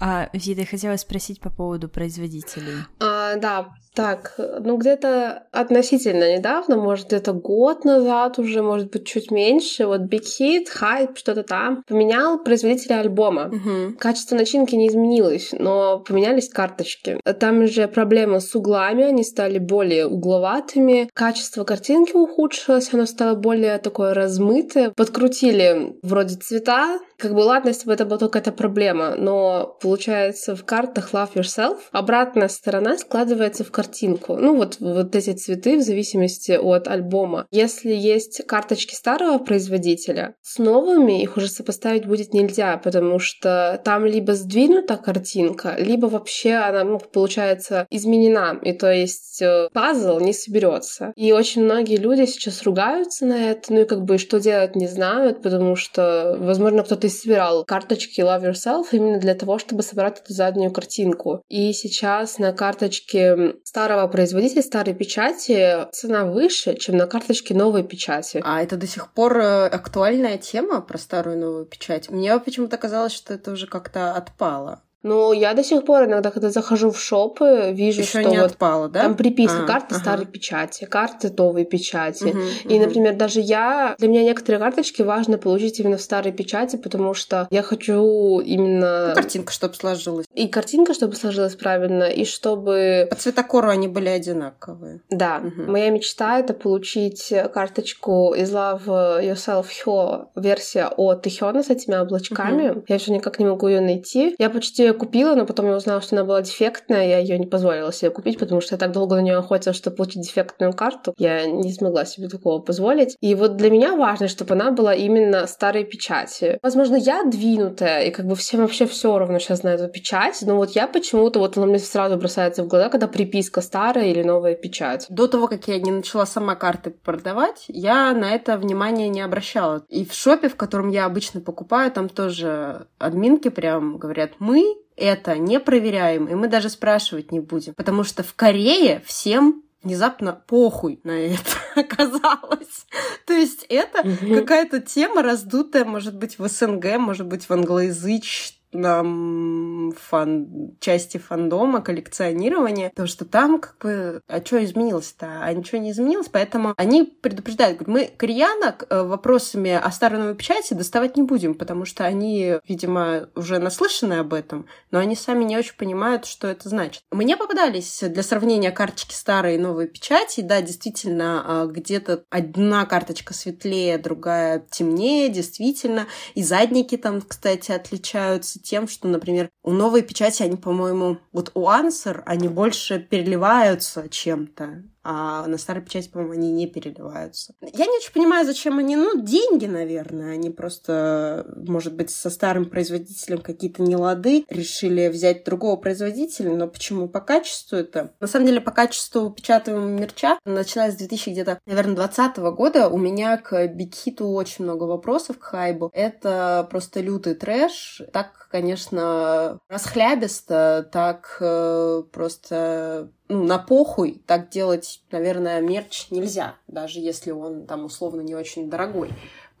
А, Вита, хотела спросить по поводу производителей. А, да, так, ну где-то относительно недавно, может где-то год назад уже, может быть чуть меньше, вот Big Hit, Hype, что-то там, поменял производителя альбома. Угу. Качество начинки не изменилось, но поменялись карточки. Там же проблема с углами, они стали более угловатыми, качество картинки ухудшилось, оно стало более такое размытое. Подкрутили вроде цвета, как бы ладно, если бы это была только эта проблема, но получается в картах Love Yourself обратная сторона складывается в картинку. Ну вот, вот эти цветы в зависимости от альбома. Если есть карточки старого производителя, с новыми их уже сопоставить будет нельзя, потому что там либо сдвинута картинка, либо вообще она, ну, получается, изменена. И то есть э, пазл не соберется. И очень многие люди сейчас ругаются на это, ну и как бы что делать не знают, потому что, возможно, кто-то и собирал карточки Love Yourself именно для того, чтобы собрать эту заднюю картинку. И сейчас на карточке карточке старого производителя, старой печати, цена выше, чем на карточке новой печати. А это до сих пор э, актуальная тема про старую новую печать? Мне почему-то казалось, что это уже как-то отпало. Ну, я до сих пор иногда, когда захожу в шопы, вижу, Еще что не вот отпало, да? там приписка А, карты ага. старой печати, карты новой печати. Мгм, И, мгм. например, даже я, для меня некоторые карточки важно получить именно в старой печати, потому что я хочу именно... Ну, картинка, чтобы сложилась. И картинка, чтобы сложилась правильно, и чтобы... По цветокору они были одинаковые. Да, Мгм. моя мечта — это получить карточку из Love Yourself Hyo, версия от Тихёна с этими облачками. Я все никак не могу ее найти. Я почти ее купила, но потом я узнала, что она была дефектная, я ее не позволила себе купить, потому что я так долго на нее охотилась, чтобы получить дефектную карту. Я не смогла себе такого позволить. И вот для меня важно, чтобы она была именно старой печати. Возможно, я двинутая, и как бы всем вообще все равно сейчас на эту печать, но вот я почему-то, вот она мне сразу бросается в глаза, когда приписка старая или новая печать. До того, как я не начала сама карты продавать, я на это внимание не обращала. И в шопе, в котором я обычно покупаю, там тоже админки прям говорят, мы это не проверяем, и мы даже спрашивать не будем. Потому что в Корее всем внезапно похуй на это оказалось. То есть это какая-то тема раздутая, может быть, в СНГ, может быть, в англоязычном фан... части фандома, коллекционирования, потому что там как бы... А что изменилось-то? А ничего не изменилось, поэтому они предупреждают, говорят, мы кореянок э, вопросами о старой новой печати доставать не будем, потому что они, видимо, уже наслышаны об этом, но они сами не очень понимают, что это значит. Мне попадались для сравнения карточки старой и новой печати, да, действительно, а, где-то одна карточка светлее, другая темнее, действительно, и задники там, кстати, отличаются тем, что, например, у новой печати они, по-моему, вот у Answer они больше переливаются чем-то, а на старой печати, по-моему, они не переливаются. Я не очень понимаю, зачем они, ну, деньги, наверное, они просто, может быть, со старым производителем какие-то нелады, решили взять другого производителя, но почему по качеству это? На самом деле, по качеству печатаемого мерча, начиная с 2000 где-то, наверное, 2020 года, у меня к Бикхиту очень много вопросов, к Хайбу. Это просто лютый трэш. Так, конечно, расхлябисто, так э, просто ну, на похуй так делать, наверное, мерч нельзя, даже если он там условно не очень дорогой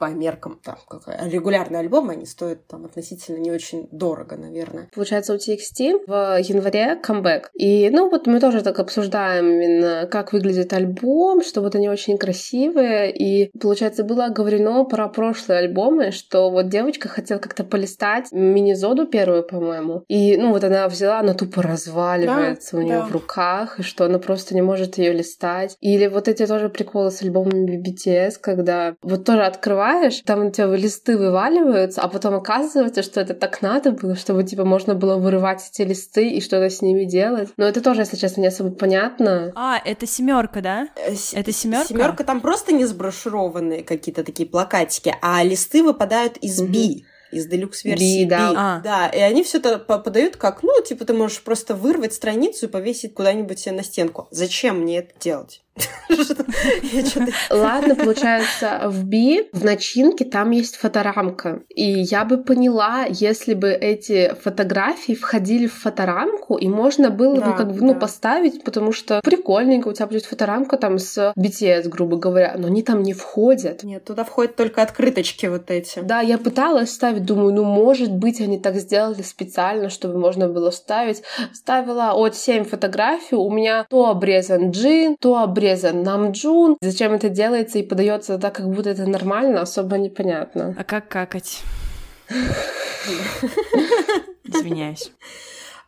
по меркам там какая регулярный альбом, они стоят там относительно не очень дорого, наверное. Получается, у TXT в январе камбэк. И, ну, вот мы тоже так обсуждаем именно, как выглядит альбом, что вот они очень красивые. И, получается, было говорено про прошлые альбомы, что вот девочка хотела как-то полистать мини-зоду первую, по-моему. И, ну, вот она взяла, она тупо разваливается Да, у нее да. в руках, и что она просто не может ее листать. Или вот эти тоже приколы с альбомами BTS, когда вот тоже открываешь, там у тебя листы вываливаются, а потом оказывается, что это так надо было, чтобы типа можно было вырывать эти листы и что-то с ними делать. Но это тоже, если честно, не особо понятно. А, это семерка, да? Э, с- Это семерка? Семерка там просто не сброшированные какие-то такие плакатики, а листы выпадают из. Би. Из делюкс-версии Би, да. А. Да, и они все это по- подают как, ну, типа, ты можешь просто вырвать страницу и повесить куда-нибудь себе на стенку. Зачем мне это делать? Ладно, получается, в Би, в начинке, там есть фоторамка. И я бы поняла, если бы эти фотографии входили в фоторамку, и можно было Да, бы как бы, ну, поставить, потому что прикольненько, у тебя будет фоторамка там с BTS, грубо говоря, но они там не входят. Нет, туда входят только открыточки вот эти. Да, я пыталась ставить, думаю, ну, может быть, они так сделали специально, чтобы можно было вставить. Ставила от 7 фотографий, у меня то обрезан Джин, то обрезан Намджун. Зачем это делается и подается так, как будто это нормально, особо непонятно. А как какать? Извиняюсь.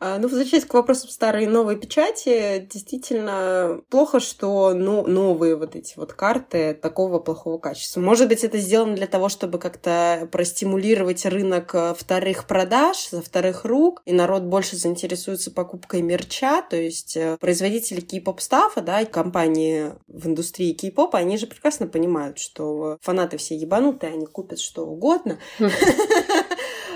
А, Ну, возвращаясь к вопросам старой и новой печати, действительно плохо, что ну, новые вот эти вот карты такого плохого качества. Может быть, это сделано для того, чтобы как-то простимулировать рынок э, вторых продаж, со вторых рук, и народ больше заинтересуется покупкой мерча, то есть э, производители кей-поп стафа, да, и компании в индустрии кей-попа, они же прекрасно понимают, что фанаты все ебанутые, они купят что угодно,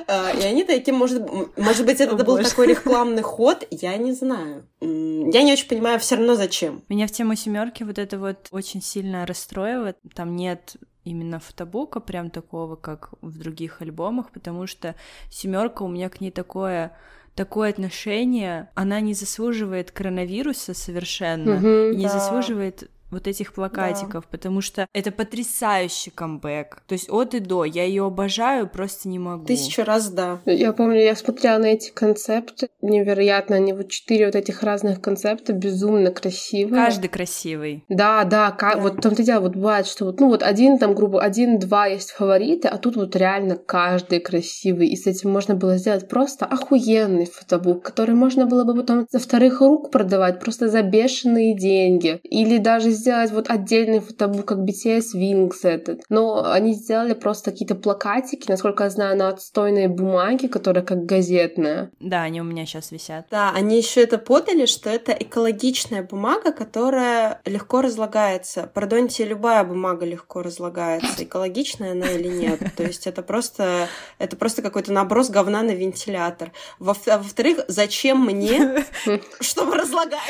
И они таким, может, может быть, это О, был боже. такой рекламный ход, я не знаю. Я не очень понимаю все равно зачем. Меня в тему семерки вот это вот очень сильно расстроило. Там нет именно фотобука прям такого, как в других альбомах, потому что семерка у меня к ней такое такое отношение, она не заслуживает коронавируса совершенно, угу, не да. заслуживает вот этих плакатиков, да. потому что это потрясающий камбэк. То есть от и до. Я ее обожаю, просто не могу. Тысячу раз да. Я помню, я смотрела на эти концепты. Невероятно, они вот четыре вот этих разных концепта безумно красивые. Каждый красивый. Да, да, как, да. вот в том-то дело, вот бывает, что вот, ну вот один там, грубо, один-два есть фавориты, а тут вот реально каждый красивый. И с этим можно было сделать просто охуенный фотобук, который можно было бы потом за вторых рук продавать просто за бешеные деньги. Или даже сделать вот отдельный фотобук, как BTS Wings этот. Но они сделали просто какие-то плакатики, насколько я знаю, на отстойной бумаге, которая как газетная. Да, они у меня сейчас висят. Да, они еще это подали, что это экологичная бумага, которая легко разлагается. Пардоньте, любая бумага легко разлагается. Экологичная она или нет. То есть это просто, это просто какой-то наброс говна на вентилятор. Во-вторых, зачем мне, чтобы разлагать...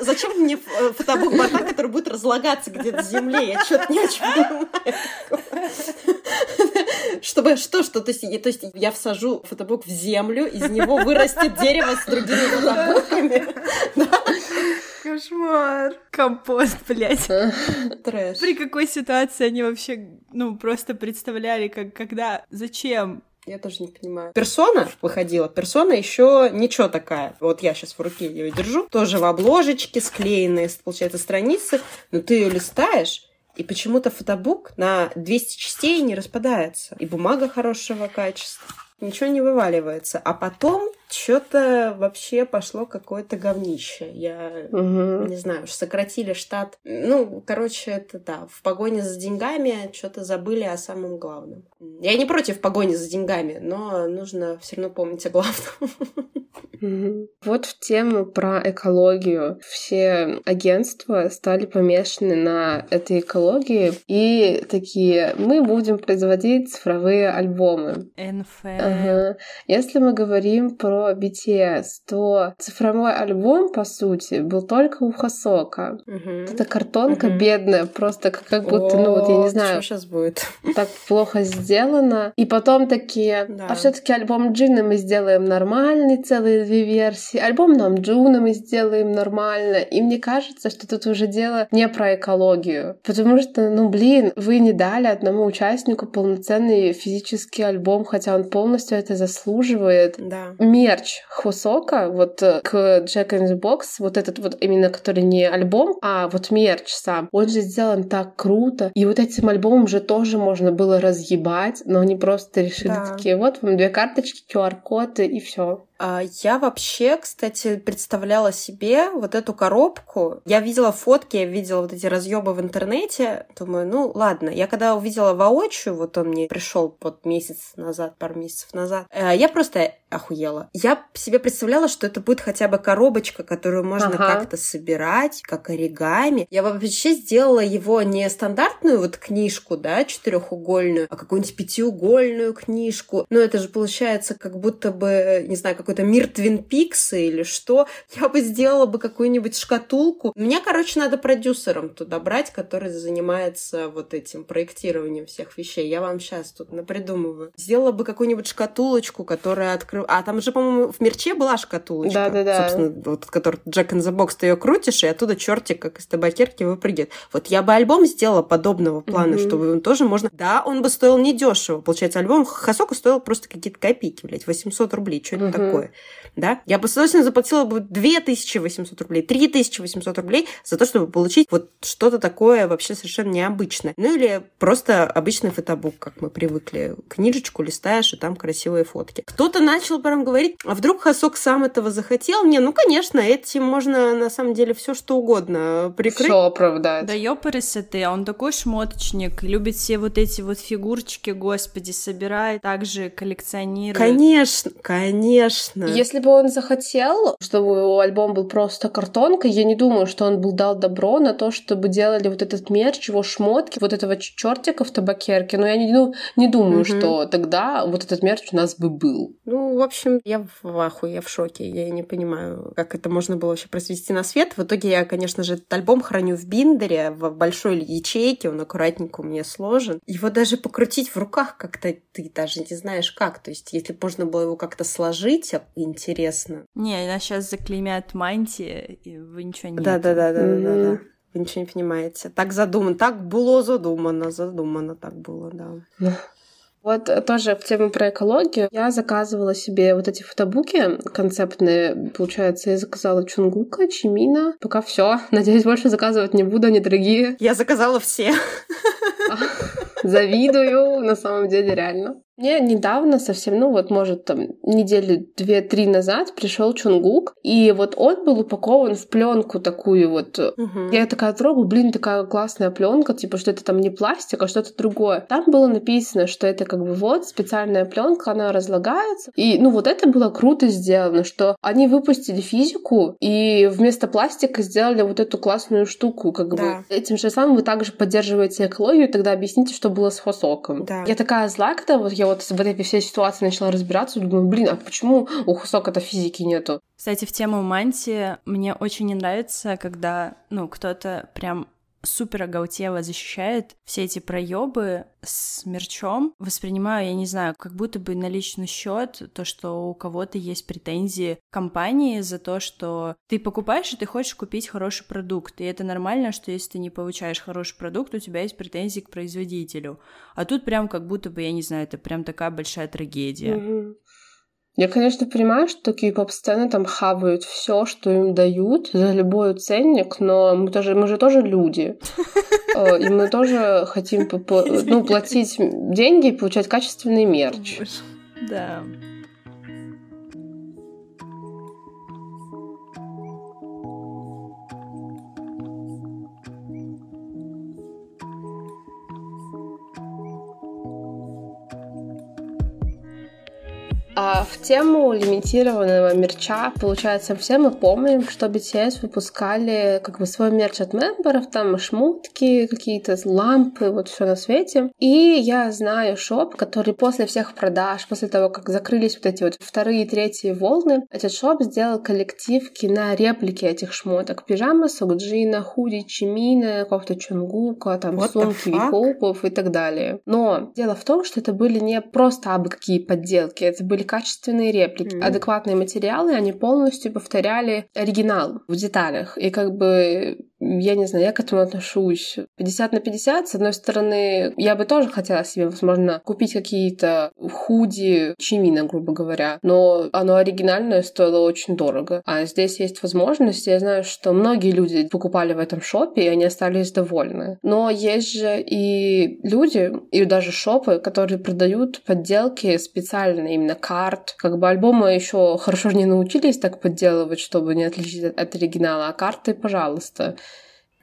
Зачем мне фотобук бота, который будет разлагаться где-то в земле. Я что-то не очень понимаю. Чтобы что, что, то есть, то есть я всажу фотобук в землю, из него вырастет дерево с другими фотобуками. Кошмар. Компост, блядь. Трэш. При какой ситуации они вообще, ну, просто представляли, как, когда, зачем? Я тоже не понимаю. Персона выходила. Персона еще ничего такая. Вот я сейчас в руке ее держу. Тоже в обложечке склеенные, получается, страницы. Но ты ее листаешь, и почему-то фотобук на 200 частей не распадается. И бумага хорошего качества. Ничего не вываливается. А потом что-то вообще пошло какое-то говнище. Я угу. не знаю, сократили штат. Ну, короче, это да, в погоне за деньгами что-то забыли о самом главном. Я не против погони за деньгами, но нужно все равно помнить о главном. Вот в тему про экологию. Все агентства стали помешаны на этой экологии и такие, мы будем производить цифровые альбомы. НФ. Ага. Если мы говорим про про BTS, то цифровой альбом, по сути, был только у Хасока. Угу. Это картонка угу. бедная, просто как, как будто, ну вот, я не знаю. Что сейчас будет? Так плохо сделано. И потом такие, да. а все таки альбом Джина мы сделаем нормальный, целые две версии. Альбом Намджуна мы сделаем нормально. И мне кажется, что тут уже дело не про экологию. Потому что, ну, блин, вы не дали одному участнику полноценный физический альбом, хотя он полностью это заслуживает. Да мерч Хосока, вот э, к Jack in the Box, вот этот вот именно, который не альбом, а вот мерч сам, он же сделан так круто. И вот этим альбомом же тоже можно было разъебать, но они просто решили да. такие, вот вам две карточки, QR-коды и все. А, я вообще, кстати, представляла себе вот эту коробку. Я видела фотки, я видела вот эти разъебы в интернете. Думаю, ну ладно. Я когда увидела воочию, вот он мне пришел под месяц назад, пару месяцев назад, э, я просто охуела. Я себе представляла, что это будет хотя бы коробочка, которую можно ага. как-то собирать, как оригами. Я вообще сделала его не стандартную вот книжку, да, четырехугольную, а какую-нибудь пятиугольную книжку. Ну, это же получается как будто бы, не знаю, какой-то мир Твин Пикса или что. Я бы сделала бы какую-нибудь шкатулку. Мне, короче, надо продюсером туда брать, который занимается вот этим проектированием всех вещей. Я вам сейчас тут напридумываю. Сделала бы какую-нибудь шкатулочку, которая открывает открыл. А там же, по-моему, в мерче была шкатулочка. Да, да, да. Собственно, вот, который Джек in the Box, ты ее крутишь, и оттуда чертик, как из табакерки, выпрыгивает. Вот я бы альбом сделала подобного плана, mm-hmm. чтобы он тоже можно... Да, он бы стоил недешево. Получается, альбом Хасоку стоил просто какие-то копейки, блядь, 800 рублей, что-нибудь mm-hmm. такое. Да? Я бы с удовольствием заплатила бы 2800 рублей, 3800 рублей за то, чтобы получить вот что-то такое вообще совершенно необычное. Ну или просто обычный фотобук, как мы привыкли. Книжечку листаешь, и там красивые фотки. Кто-то начал начал прям говорить, а вдруг Хасок сам этого захотел? Не, ну, конечно, этим можно на самом деле все что угодно прикрыть. Все оправдать. Да ёпарися ты, а он такой шмоточник, любит все вот эти вот фигурочки, господи, собирает, также коллекционирует. Конечно, конечно. Если бы он захотел, чтобы его альбом был просто картонкой, я не думаю, что он был дал добро на то, чтобы делали вот этот мерч, его шмотки, вот этого чертика в табакерке. Но я не, ну, не думаю, угу. что тогда вот этот мерч у нас бы был. Ну, в общем, я в ахуе, я в шоке. Я не понимаю, как это можно было вообще произвести на свет. В итоге я, конечно же, этот альбом храню в биндере, в большой ячейке, он аккуратненько у меня сложен. Его даже покрутить в руках как-то ты даже не знаешь как. То есть, если бы можно было его как-то сложить, а, интересно. Не, нас сейчас заклеймят мантии, и вы ничего не... Да-да-да-да-да. Вы ничего не понимаете. Так задумано, так было задумано, задумано так было, да. Вот тоже в тему про экологию. Я заказывала себе вот эти фотобуки концептные. Получается, я заказала Чунгука, Чимина. Пока все. Надеюсь, больше заказывать не буду, они дорогие. Я заказала все. Завидую, на самом деле, реально. Мне недавно совсем, ну вот, может, там, недели две-три назад пришел Чунгук, и вот он был упакован в пленку такую вот. Угу. Я такая трогаю, блин, такая классная пленка, типа, что это там не пластик, а что-то другое. Там было написано, что это как бы вот специальная пленка, она разлагается. И, ну, вот это было круто сделано, что они выпустили физику и вместо пластика сделали вот эту классную штуку, как да. бы. Этим же самым вы также поддерживаете экологию, тогда объясните, что было с Хосоком. Да. Я такая зла, когда вот я вот в этой всей ситуации начала разбираться, думаю, блин, а почему у Хусока-то физики нету? Кстати, в тему мантии мне очень не нравится, когда, ну, кто-то прям супер оголтело защищает все эти проебы с мерчом. Воспринимаю, я не знаю, как будто бы на личный счет то, что у кого-то есть претензии к компании за то, что ты покупаешь и ты хочешь купить хороший продукт. И это нормально, что если ты не получаешь хороший продукт, у тебя есть претензии к производителю. А тут прям как будто бы, я не знаю, это прям такая большая трагедия. Mm-hmm. Я, конечно, понимаю, что кей-поп-сцены там хавают все, что им дают за любой ценник, но мы, тоже, мы же тоже люди. Э, и мы тоже хотим ну, платить деньги и получать качественный мерч. Да. А в тему лимитированного мерча, получается, все мы помним, что BTS выпускали как бы свой мерч от мемберов, там шмотки, какие-то лампы, вот все на свете. И я знаю шоп, который после всех продаж, после того, как закрылись вот эти вот вторые и третьи волны, этот шоп сделал коллективки на реплики этих шмоток. Пижама Сокджина, худи Чимина, кофта Чунгука, там What сумки Вихопов и так далее. Но дело в том, что это были не просто абы какие подделки, это были качественные реплики, mm-hmm. адекватные материалы, они полностью повторяли оригинал в деталях. И как бы я не знаю, я к этому отношусь 50 на 50. С одной стороны, я бы тоже хотела себе, возможно, купить какие-то худи Чимина, грубо говоря, но оно оригинальное стоило очень дорого. А здесь есть возможность, я знаю, что многие люди покупали в этом шопе, и они остались довольны. Но есть же и люди, и даже шопы, которые продают подделки специально, именно карт. Как бы альбомы еще хорошо не научились так подделывать, чтобы не отличить от оригинала, а карты, пожалуйста.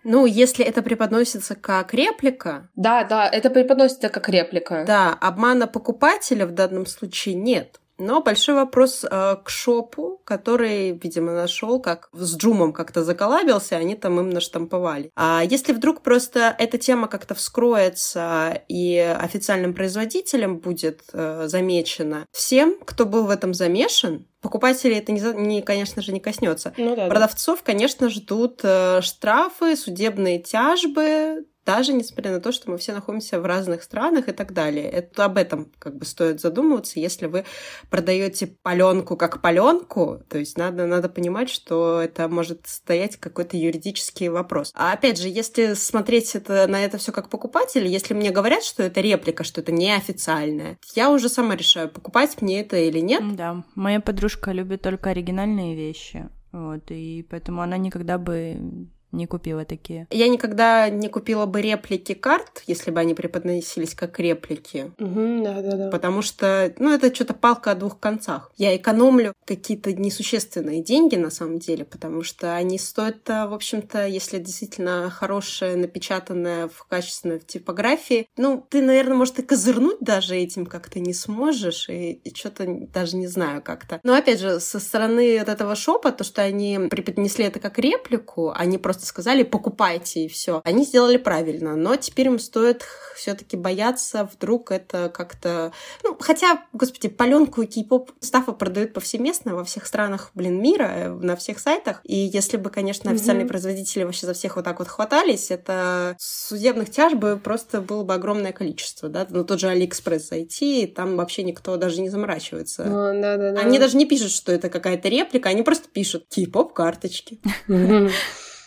Ну, если это преподносится как реплика... Да, да, это преподносится как реплика. Да, обмана покупателя в данном случае нет. Но большой вопрос э, к шопу, который, видимо, нашел, как с Джумом как-то заколабился, они там им наштамповали. А если вдруг просто эта тема как-то вскроется и официальным производителем будет э, замечена, всем, кто был в этом замешан, Покупателей это, не, не, конечно же, не коснется. Ну, да, Продавцов, да. конечно, ждут э, штрафы, судебные тяжбы, даже несмотря на то, что мы все находимся в разных странах и так далее. Это об этом как бы стоит задумываться, если вы продаете паленку как паленку, то есть надо, надо понимать, что это может стоять какой-то юридический вопрос. А опять же, если смотреть это, на это все как покупатель, если мне говорят, что это реплика, что это неофициальное, я уже сама решаю, покупать мне это или нет. Да, моя подружка любит только оригинальные вещи. Вот, и поэтому она никогда бы не купила такие. Я никогда не купила бы реплики карт, если бы они преподносились как реплики. Угу, да, да, да. Потому что, ну, это что-то палка о двух концах. Я экономлю какие-то несущественные деньги, на самом деле, потому что они стоят, в общем-то, если действительно хорошая, напечатанная в качественной типографии, ну, ты, наверное, может, и козырнуть даже этим как-то не сможешь, и, и что-то даже не знаю как-то. Но, опять же, со стороны вот этого шопа, то, что они преподнесли это как реплику, они просто просто сказали, покупайте и все. Они сделали правильно, но теперь им стоит все-таки бояться, вдруг это как-то... Ну, хотя, господи, паленку и кей-поп stuff а продают повсеместно во всех странах, блин, мира, на всех сайтах. И если бы, конечно, официальные mm-hmm. производители вообще за всех вот так вот хватались, это судебных тяжб бы просто было бы огромное количество, да, на тот же Алиэкспресс зайти, и там вообще никто даже не заморачивается. О, да, да, да. Они даже не пишут, что это какая-то реплика, они просто пишут кей-поп карточки.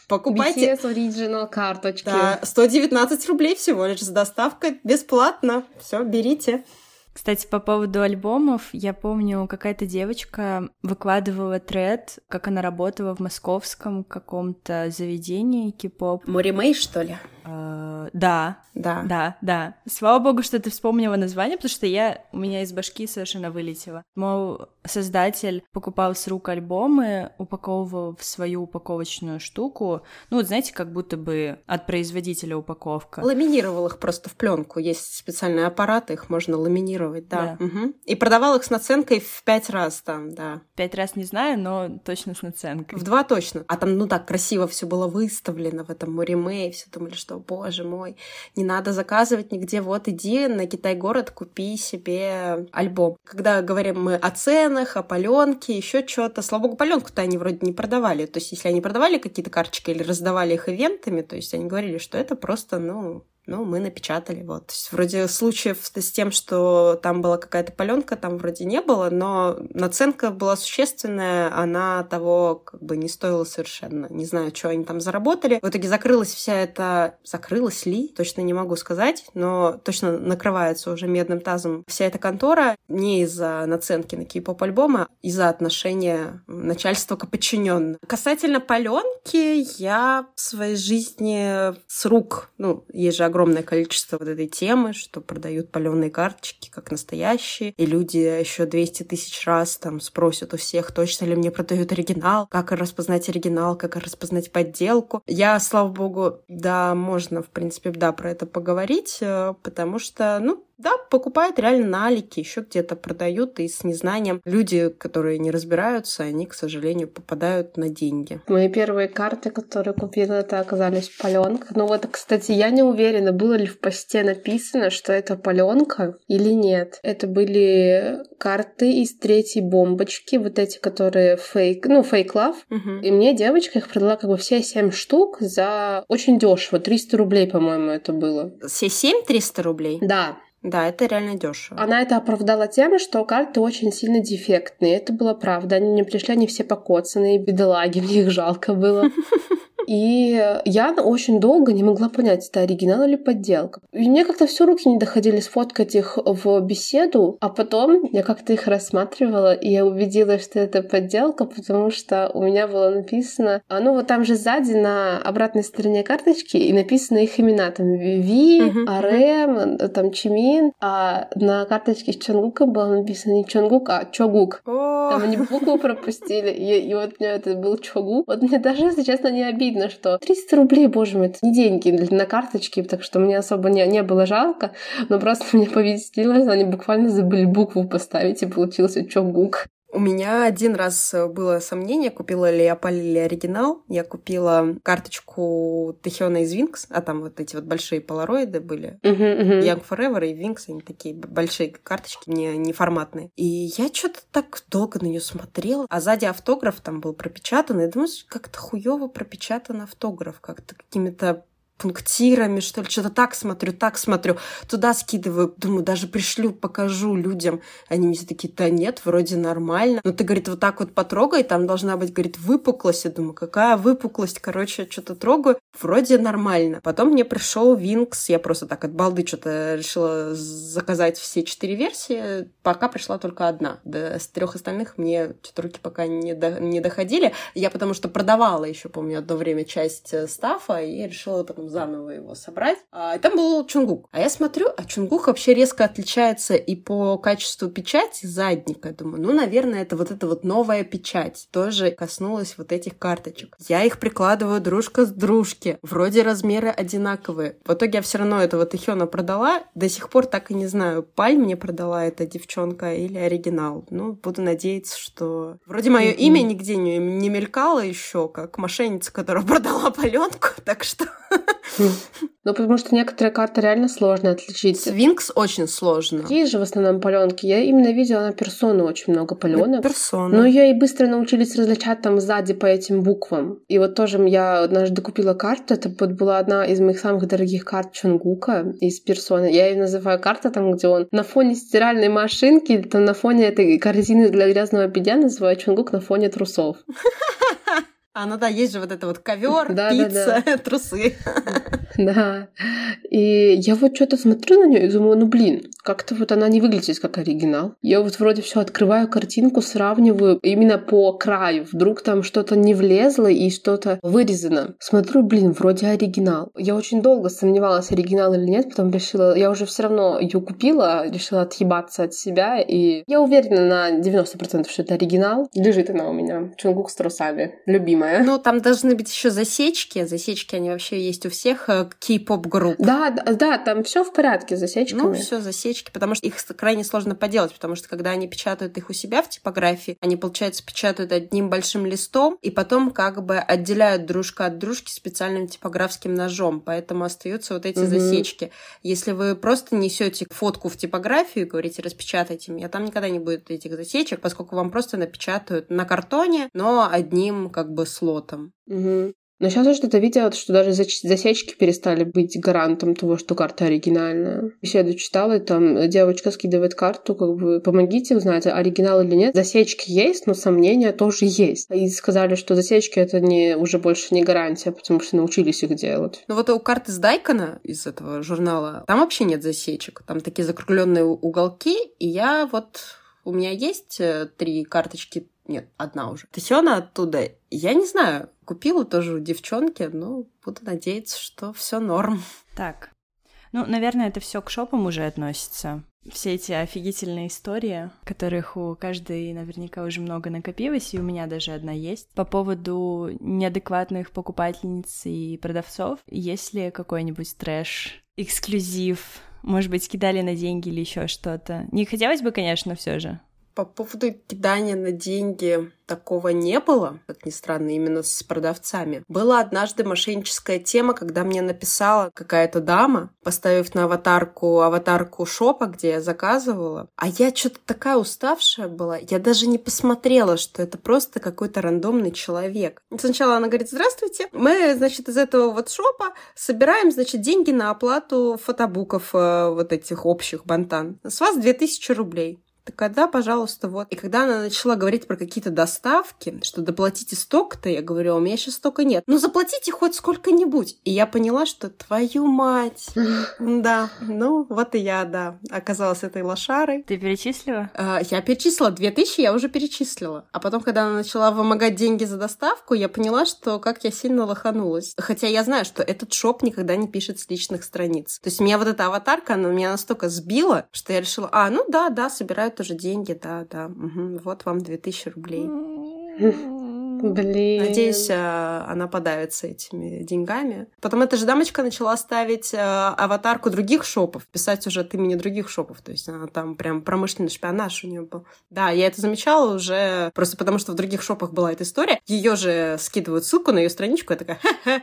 Покупайте. BTS Original карточки. Да, 119 рублей всего лишь с доставкой бесплатно. Все, берите. Кстати, по поводу альбомов, я помню, какая-то девочка выкладывала тред, как она работала в московском каком-то заведении кей-поп. Моримей, что ли? Uh, да, да, да, да. Слава богу, что ты вспомнила название, потому что я у меня из башки совершенно вылетело. Мол, создатель покупал с рук альбомы, упаковывал в свою упаковочную штуку. Ну, вот знаете, как будто бы от производителя упаковка. Ламинировал их просто в пленку. Есть специальные аппараты, их можно ламинировать, да. да. Угу. И продавал их с наценкой в пять раз там, да. Пять раз не знаю, но точно с наценкой. В два точно. А там, ну так, красиво все было выставлено в этом Мориме, и все думали, что боже мой, не надо заказывать нигде, вот иди на Китай-город, купи себе альбом. Когда говорим мы о ценах, о паленке, еще что-то, слава богу, паленку-то они вроде не продавали. То есть, если они продавали какие-то карточки или раздавали их ивентами, то есть они говорили, что это просто, ну, ну, мы напечатали. Вот. То есть, вроде случаев с тем, что там была какая-то паленка, там вроде не было, но наценка была существенная, она того как бы не стоила совершенно. Не знаю, что они там заработали. В итоге закрылась вся эта... Закрылась ли? Точно не могу сказать, но точно накрывается уже медным тазом вся эта контора не из-за наценки на кей-поп альбома, а из-за отношения начальства к подчиненным. Касательно паленки, я в своей жизни с рук, ну, есть же огромное количество вот этой темы, что продают паленые карточки как настоящие, и люди еще 200 тысяч раз там спросят у всех, точно ли мне продают оригинал, как распознать оригинал, как распознать подделку. Я, слава богу, да, можно, в принципе, да, про это поговорить, э, потому что, ну, да, покупают реально на Алике, еще где-то продают, и с незнанием люди, которые не разбираются, они, к сожалению, попадают на деньги. Мои первые карты, которые купила, это оказались паленка. Ну вот, кстати, я не уверена, было ли в посте написано, что это паленка или нет. Это были карты из третьей бомбочки, вот эти, которые фейк, ну, фейк лав. Угу. И мне девочка их продала как бы все семь штук за очень дешево, 300 рублей, по-моему, это было. Все семь 300 рублей? Да. Да, это реально дешево. Она это оправдала тем, что карты очень сильно дефектные. Это была правда. Они мне пришли, они все покоцанные, бедолаги, мне их жалко было. И я очень долго не могла понять, это оригинал или подделка. И мне как-то все руки не доходили сфоткать их в беседу, а потом я как-то их рассматривала, и я убедилась, что это подделка, потому что у меня было написано... А ну вот там же сзади на обратной стороне карточки и написано их имена. Там Виви, uh-huh, Арем, там Чимин, а на карточке с Чонгуком было написано не Чонгук, а Чогук. Oh. Там они букву пропустили, и, и вот у меня это был Чогук. Вот мне даже, если честно, не обидно видно, что 300 рублей, боже мой, это не деньги на карточке, так что мне особо не, не было жалко, но просто мне повезло, они буквально забыли букву поставить, и получился Чогук. У меня один раз было сомнение, купила ли я Пали или оригинал. Я купила карточку Тэхиона из Винкс, а там вот эти вот большие полароиды были. Uh-huh, uh-huh. Young Forever и Винкс, они такие большие карточки, не, не форматные. И я что-то так долго на нее смотрела, а сзади автограф там был пропечатан. И думаю, как-то хуево пропечатан автограф, как-то какими-то пунктирами, что ли, что-то так смотрю, так смотрю, туда скидываю, думаю, даже пришлю, покажу людям. Они мне такие, да нет, вроде нормально. Но ты, говорит, вот так вот потрогай, там должна быть, говорит, выпуклость. Я думаю, какая выпуклость? Короче, что-то трогаю, вроде нормально. Потом мне пришел Винкс, я просто так от балды что-то решила заказать все четыре версии, пока пришла только одна. Да, с трех остальных мне что-то руки пока не, до, не доходили. Я потому что продавала еще, помню, одно время часть э, стафа, и решила потом заново его собрать. А, и там был Чунгук. А я смотрю, а Чунгук вообще резко отличается и по качеству печати задника. Думаю, ну, наверное, это вот эта вот новая печать. Тоже коснулась вот этих карточек. Я их прикладываю дружка с дружки. вроде размеры одинаковые. В итоге я все равно этого Тэхёна продала. До сих пор так и не знаю, Паль мне продала эта девчонка или оригинал. Ну, буду надеяться, что... Вроде мое mm-hmm. имя нигде не, не мелькало еще, как мошенница, которая продала паленку, так что... Ну, потому что некоторые карты реально сложно отличить. Свинкс очень сложно. Какие же в основном паленки? Я именно видела на персону очень много паленок. Персона. Но ее и быстро научились различать там сзади по этим буквам. И вот тоже я однажды купила карту. Это вот была одна из моих самых дорогих карт Чунгука из персоны. Я ее называю карта там, где он на фоне стиральной машинки, или там на фоне этой корзины для грязного белья называю Чунгук на фоне трусов. А, ну да, есть же вот это вот ковер, да, пицца, да, да. трусы. Да. И я вот что-то смотрю на нее и думаю, ну блин, как-то вот она не выглядит как оригинал. Я вот вроде все открываю картинку, сравниваю именно по краю. Вдруг там что-то не влезло и что-то вырезано. Смотрю, блин, вроде оригинал. Я очень долго сомневалась, оригинал или нет, потом решила, я уже все равно ее купила, решила отъебаться от себя, и я уверена на 90%, что это оригинал. Лежит она у меня. Чунгук с трусами. Любимая. Ну, там должны быть еще засечки. Засечки, они вообще есть у всех э, кей-поп групп. Да, да, да, там все в порядке с засечками. Ну, все засечки, потому что их крайне сложно поделать, потому что когда они печатают их у себя в типографии, они, получается, печатают одним большим листом и потом как бы отделяют дружка от дружки специальным типографским ножом, поэтому остаются вот эти угу. засечки. Если вы просто несете фотку в типографию и говорите, распечатайте меня, там никогда не будет этих засечек, поскольку вам просто напечатают на картоне, но одним как бы слотом. Угу. Но сейчас я что-то видела, что даже засечки перестали быть гарантом того, что карта оригинальная. Беседу читала, и там девочка скидывает карту, как бы помогите узнать, оригинал или нет. Засечки есть, но сомнения тоже есть. И сказали, что засечки это не, уже больше не гарантия, потому что научились их делать. Ну вот у карты с Дайкона из этого журнала, там вообще нет засечек. Там такие закругленные уголки, и я вот... У меня есть э, три карточки нет, одна уже. Тысена оттуда, я не знаю, купила тоже у девчонки, но буду надеяться, что все норм. Так, ну, наверное, это все к шопам уже относится. Все эти офигительные истории, которых у каждой наверняка уже много накопилось, и у меня даже одна есть. По поводу неадекватных покупательниц и продавцов, есть ли какой-нибудь трэш, эксклюзив, может быть, кидали на деньги или еще что-то. Не хотелось бы, конечно, все же. По поводу кидания на деньги такого не было, как ни странно, именно с продавцами. Была однажды мошенническая тема, когда мне написала какая-то дама, поставив на аватарку аватарку шопа, где я заказывала. А я что-то такая уставшая была, я даже не посмотрела, что это просто какой-то рандомный человек. Сначала она говорит, здравствуйте, мы, значит, из этого вот шопа собираем, значит, деньги на оплату фотобуков э, вот этих общих бантан. С вас 2000 рублей. Так когда, пожалуйста, вот. И когда она начала говорить про какие-то доставки, что доплатите столько-то, я говорю, «А у меня сейчас столько нет. Ну, заплатите хоть сколько-нибудь. И я поняла, что твою мать. Да, ну, вот и я, да, оказалась этой лошарой. Ты перечислила? А, я перечислила. Две тысячи я уже перечислила. А потом, когда она начала вымогать деньги за доставку, я поняла, что как я сильно лоханулась. Хотя я знаю, что этот шоп никогда не пишет с личных страниц. То есть меня вот эта аватарка, она меня настолько сбила, что я решила, а, ну да, да, собирают тоже деньги, да, да. Угу. Вот вам 2000 рублей. Блин. Надеюсь, она подавится этими деньгами. Потом эта же дамочка начала ставить э, аватарку других шопов, писать уже от имени других шопов. То есть она там прям промышленный шпионаж у нее был. Да, я это замечала уже просто потому, что в других шопах была эта история. Ее же скидывают ссылку на ее страничку, я такая, Ха-ха,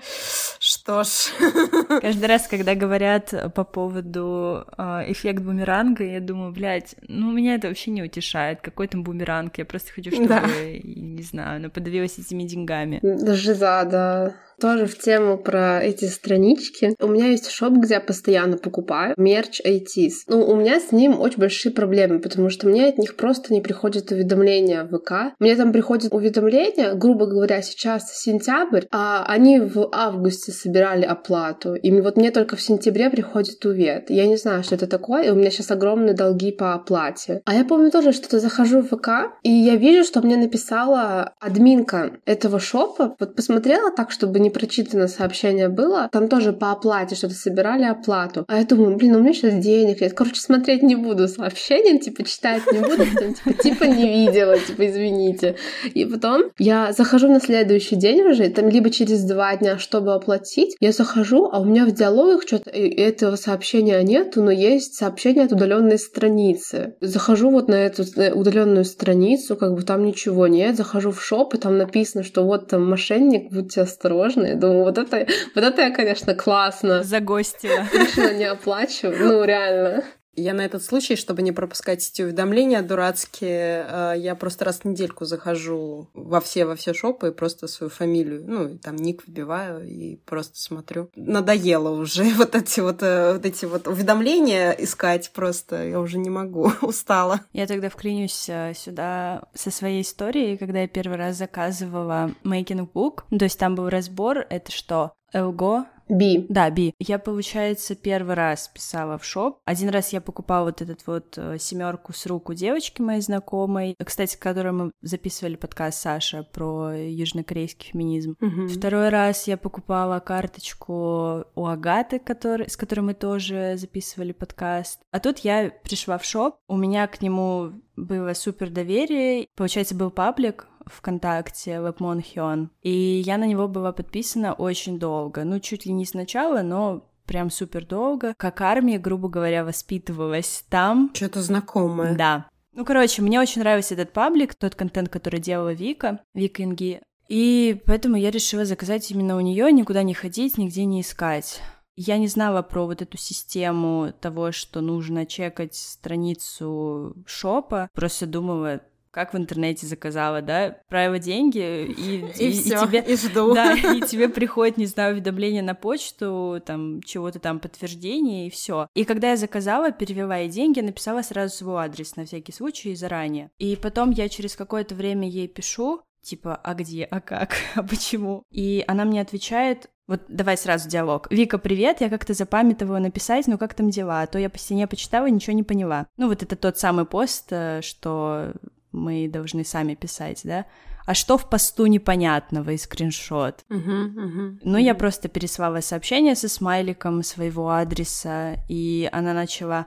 что ж. Каждый раз, когда говорят по поводу э, эффект бумеранга, я думаю, блядь, ну меня это вообще не утешает. Какой там бумеранг? Я просто хочу, чтобы, да. не знаю, она подавилась этими деньгами. Жиза, да. Тоже в тему про эти странички. У меня есть шоп, где я постоянно покупаю мерч ITs. Ну, у меня с ним очень большие проблемы, потому что мне от них просто не приходят уведомления в ВК. Мне там приходят уведомления, грубо говоря, сейчас сентябрь, а они в августе собирали оплату. И вот мне только в сентябре приходит увет. Я не знаю, что это такое, и у меня сейчас огромные долги по оплате. А я помню тоже, что-то захожу в ВК, и я вижу, что мне написала админка этого шопа. Вот посмотрела так, чтобы непрочитанное сообщение было. Там тоже по оплате что-то собирали оплату. А я думаю, блин, у меня сейчас денег нет. Короче, смотреть не буду сообщения, типа читать не буду, потом, типа, типа не видела, типа извините. И потом я захожу на следующий день уже, там либо через два дня, чтобы оплатить, я захожу, а у меня в диалогах что-то этого сообщения нету, но есть сообщение от удаленной страницы. Захожу вот на эту удаленную страницу, как бы там ничего нет, захожу в шоп, и там написано, что вот там мошенник, будьте осторожны. Я думаю, вот это, вот это я, конечно, классно. Загостила. Решила не оплачивать. Ну, реально. Я на этот случай, чтобы не пропускать эти уведомления дурацкие, э, я просто раз в недельку захожу во все во все шопы и просто свою фамилию, ну, там ник вбиваю и просто смотрю. Надоело уже вот эти вот, э, вот эти вот уведомления искать просто. Я уже не могу, устала. Я тогда вклинюсь э, сюда со своей историей, когда я первый раз заказывала making book. То есть там был разбор, это что? Элго, Би. Да, Би. Я, получается, первый раз писала в шоп. Один раз я покупала вот этот вот э, семерку с рук у девочки моей знакомой, кстати, которой мы записывали подкаст Саша про южнокорейский феминизм. Угу. Второй раз я покупала карточку у Агаты, который, с которой мы тоже записывали подкаст. А тут я пришла в шоп, у меня к нему было супер доверие. Получается, был паблик, ВКонтакте Webmon Hyun. И я на него была подписана очень долго. Ну, чуть ли не сначала, но прям супер долго. Как армия, грубо говоря, воспитывалась там. Что-то знакомое. Да. Ну, короче, мне очень нравился этот паблик, тот контент, который делала Вика, Вика Инги. И поэтому я решила заказать именно у нее, никуда не ходить, нигде не искать. Я не знала про вот эту систему того, что нужно чекать страницу шопа. Просто думала, как в интернете заказала, да, отправила деньги, и, и, и, всё, и тебе... И жду. Да, и тебе приходит, не знаю, уведомление на почту, там, чего-то там, подтверждение, и все. И когда я заказала, перевела ей деньги, написала сразу свой адрес на всякий случай заранее. И потом я через какое-то время ей пишу, типа, а где, а как, а почему? И она мне отвечает, вот давай сразу диалог. Вика, привет, я как-то запамятовала написать, ну как там дела? А то я по стене почитала ничего не поняла. Ну вот это тот самый пост, э, что мы должны сами писать, да? А что в посту непонятного и скриншот? Uh-huh, uh-huh, ну, я просто переслала сообщение со смайликом своего адреса, и она начала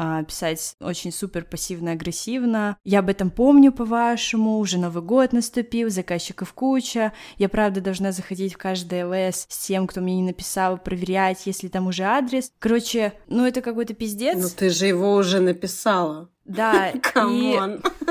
а, писать очень супер пассивно-агрессивно. Я об этом помню, по-вашему, уже Новый год наступил, заказчиков куча. Я, правда, должна заходить в каждый ЛС с тем, кто мне не написал, проверять, если там уже адрес. Короче, ну это какой-то пиздец. Ну ты же его уже написала. Да, и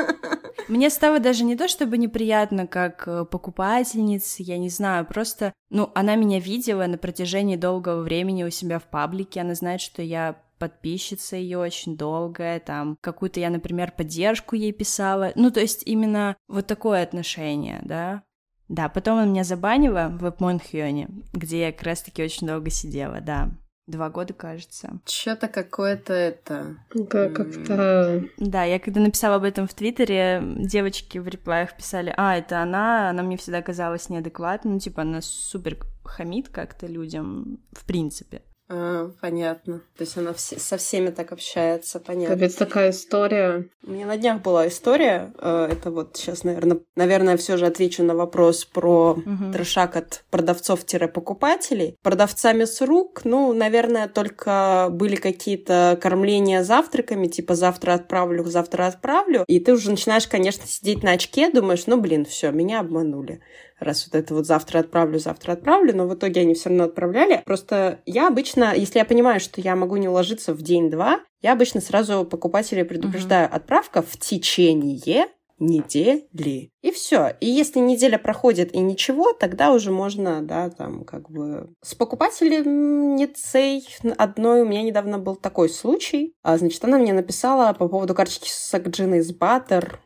мне стало даже не то, чтобы неприятно, как э, покупательница, я не знаю, просто, ну, она меня видела на протяжении долгого времени у себя в паблике, она знает, что я подписчица ее очень долгая, там, какую-то я, например, поддержку ей писала, ну, то есть именно вот такое отношение, да, да, потом он меня забанила в Монхёне, где я как раз-таки очень долго сидела, да. Два года, кажется. Что-то какое-то это... Да, как-то... Да, я когда написала об этом в Твиттере, девочки в реплаях писали, а, это она, она мне всегда казалась неадекватной, ну, типа, она супер хамит как-то людям, в принципе. А, понятно. То есть она все, со всеми так общается, понятно. Капец, такая история. У меня на днях была история. Э, это вот сейчас, наверное, наверное, все же отвечу на вопрос про угу. трешак от продавцов-покупателей. Продавцами с рук, ну, наверное, только были какие-то кормления завтраками, типа завтра отправлю, завтра отправлю. И ты уже начинаешь, конечно, сидеть на очке, думаешь, ну, блин, все, меня обманули раз вот это вот завтра отправлю, завтра отправлю, но в итоге они все равно отправляли. Просто я обычно, если я понимаю, что я могу не уложиться в день-два, я обычно сразу покупателей предупреждаю, mm-hmm. отправка в течение недели. И все. И если неделя проходит и ничего, тогда уже можно, да, там, как бы... С покупательницей одной у меня недавно был такой случай. А, значит, она мне написала по поводу карточки Сакджина из Баттер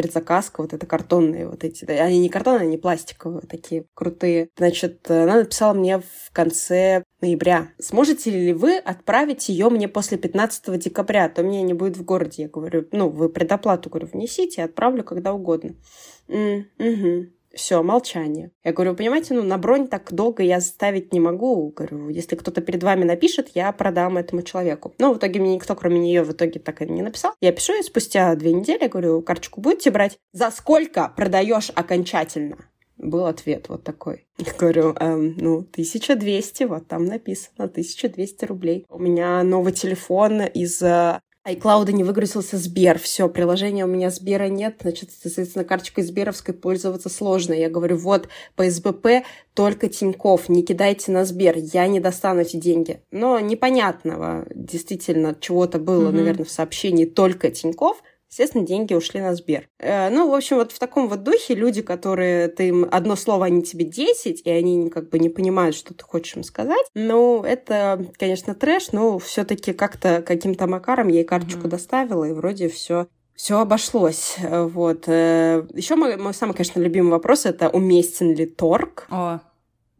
предзаказка, вот это картонные вот эти, они не картонные, они пластиковые такие крутые. Значит, она написала мне в конце ноября. Сможете ли вы отправить ее мне после 15 декабря? А то меня не будет в городе. Я говорю, ну, вы предоплату, говорю, внесите, отправлю когда угодно. Mm, угу. Все, молчание. Я говорю, понимаете, ну, на бронь так долго я ставить не могу. Говорю, если кто-то перед вами напишет, я продам этому человеку. Но в итоге мне никто, кроме нее, в итоге так и не написал. Я пишу ей спустя две недели, говорю, карточку будете брать? За сколько продаешь окончательно? был ответ вот такой. Я говорю, эм, ну, 1200, вот там написано, 1200 рублей. У меня новый телефон из iCloud не выгрузился Сбер. Все, приложения у меня Сбера нет, значит, соответственно, карточкой Сберовской пользоваться сложно. Я говорю, вот, по СБП только Тиньков, не кидайте на Сбер, я не достану эти деньги. Но непонятного действительно чего-то было, mm-hmm. наверное, в сообщении только Тиньков, Естественно, деньги ушли на Сбер. Э, ну, в общем, вот в таком вот духе люди, которые ты им одно слово, они тебе десять, и они как бы не понимают, что ты хочешь им сказать. Ну, это, конечно, трэш, но все-таки как-то каким-то макаром я ей карточку mm-hmm. доставила, и вроде все все обошлось. Вот. Э, Еще мой, мой самый, конечно, любимый вопрос это уместен ли торг? О,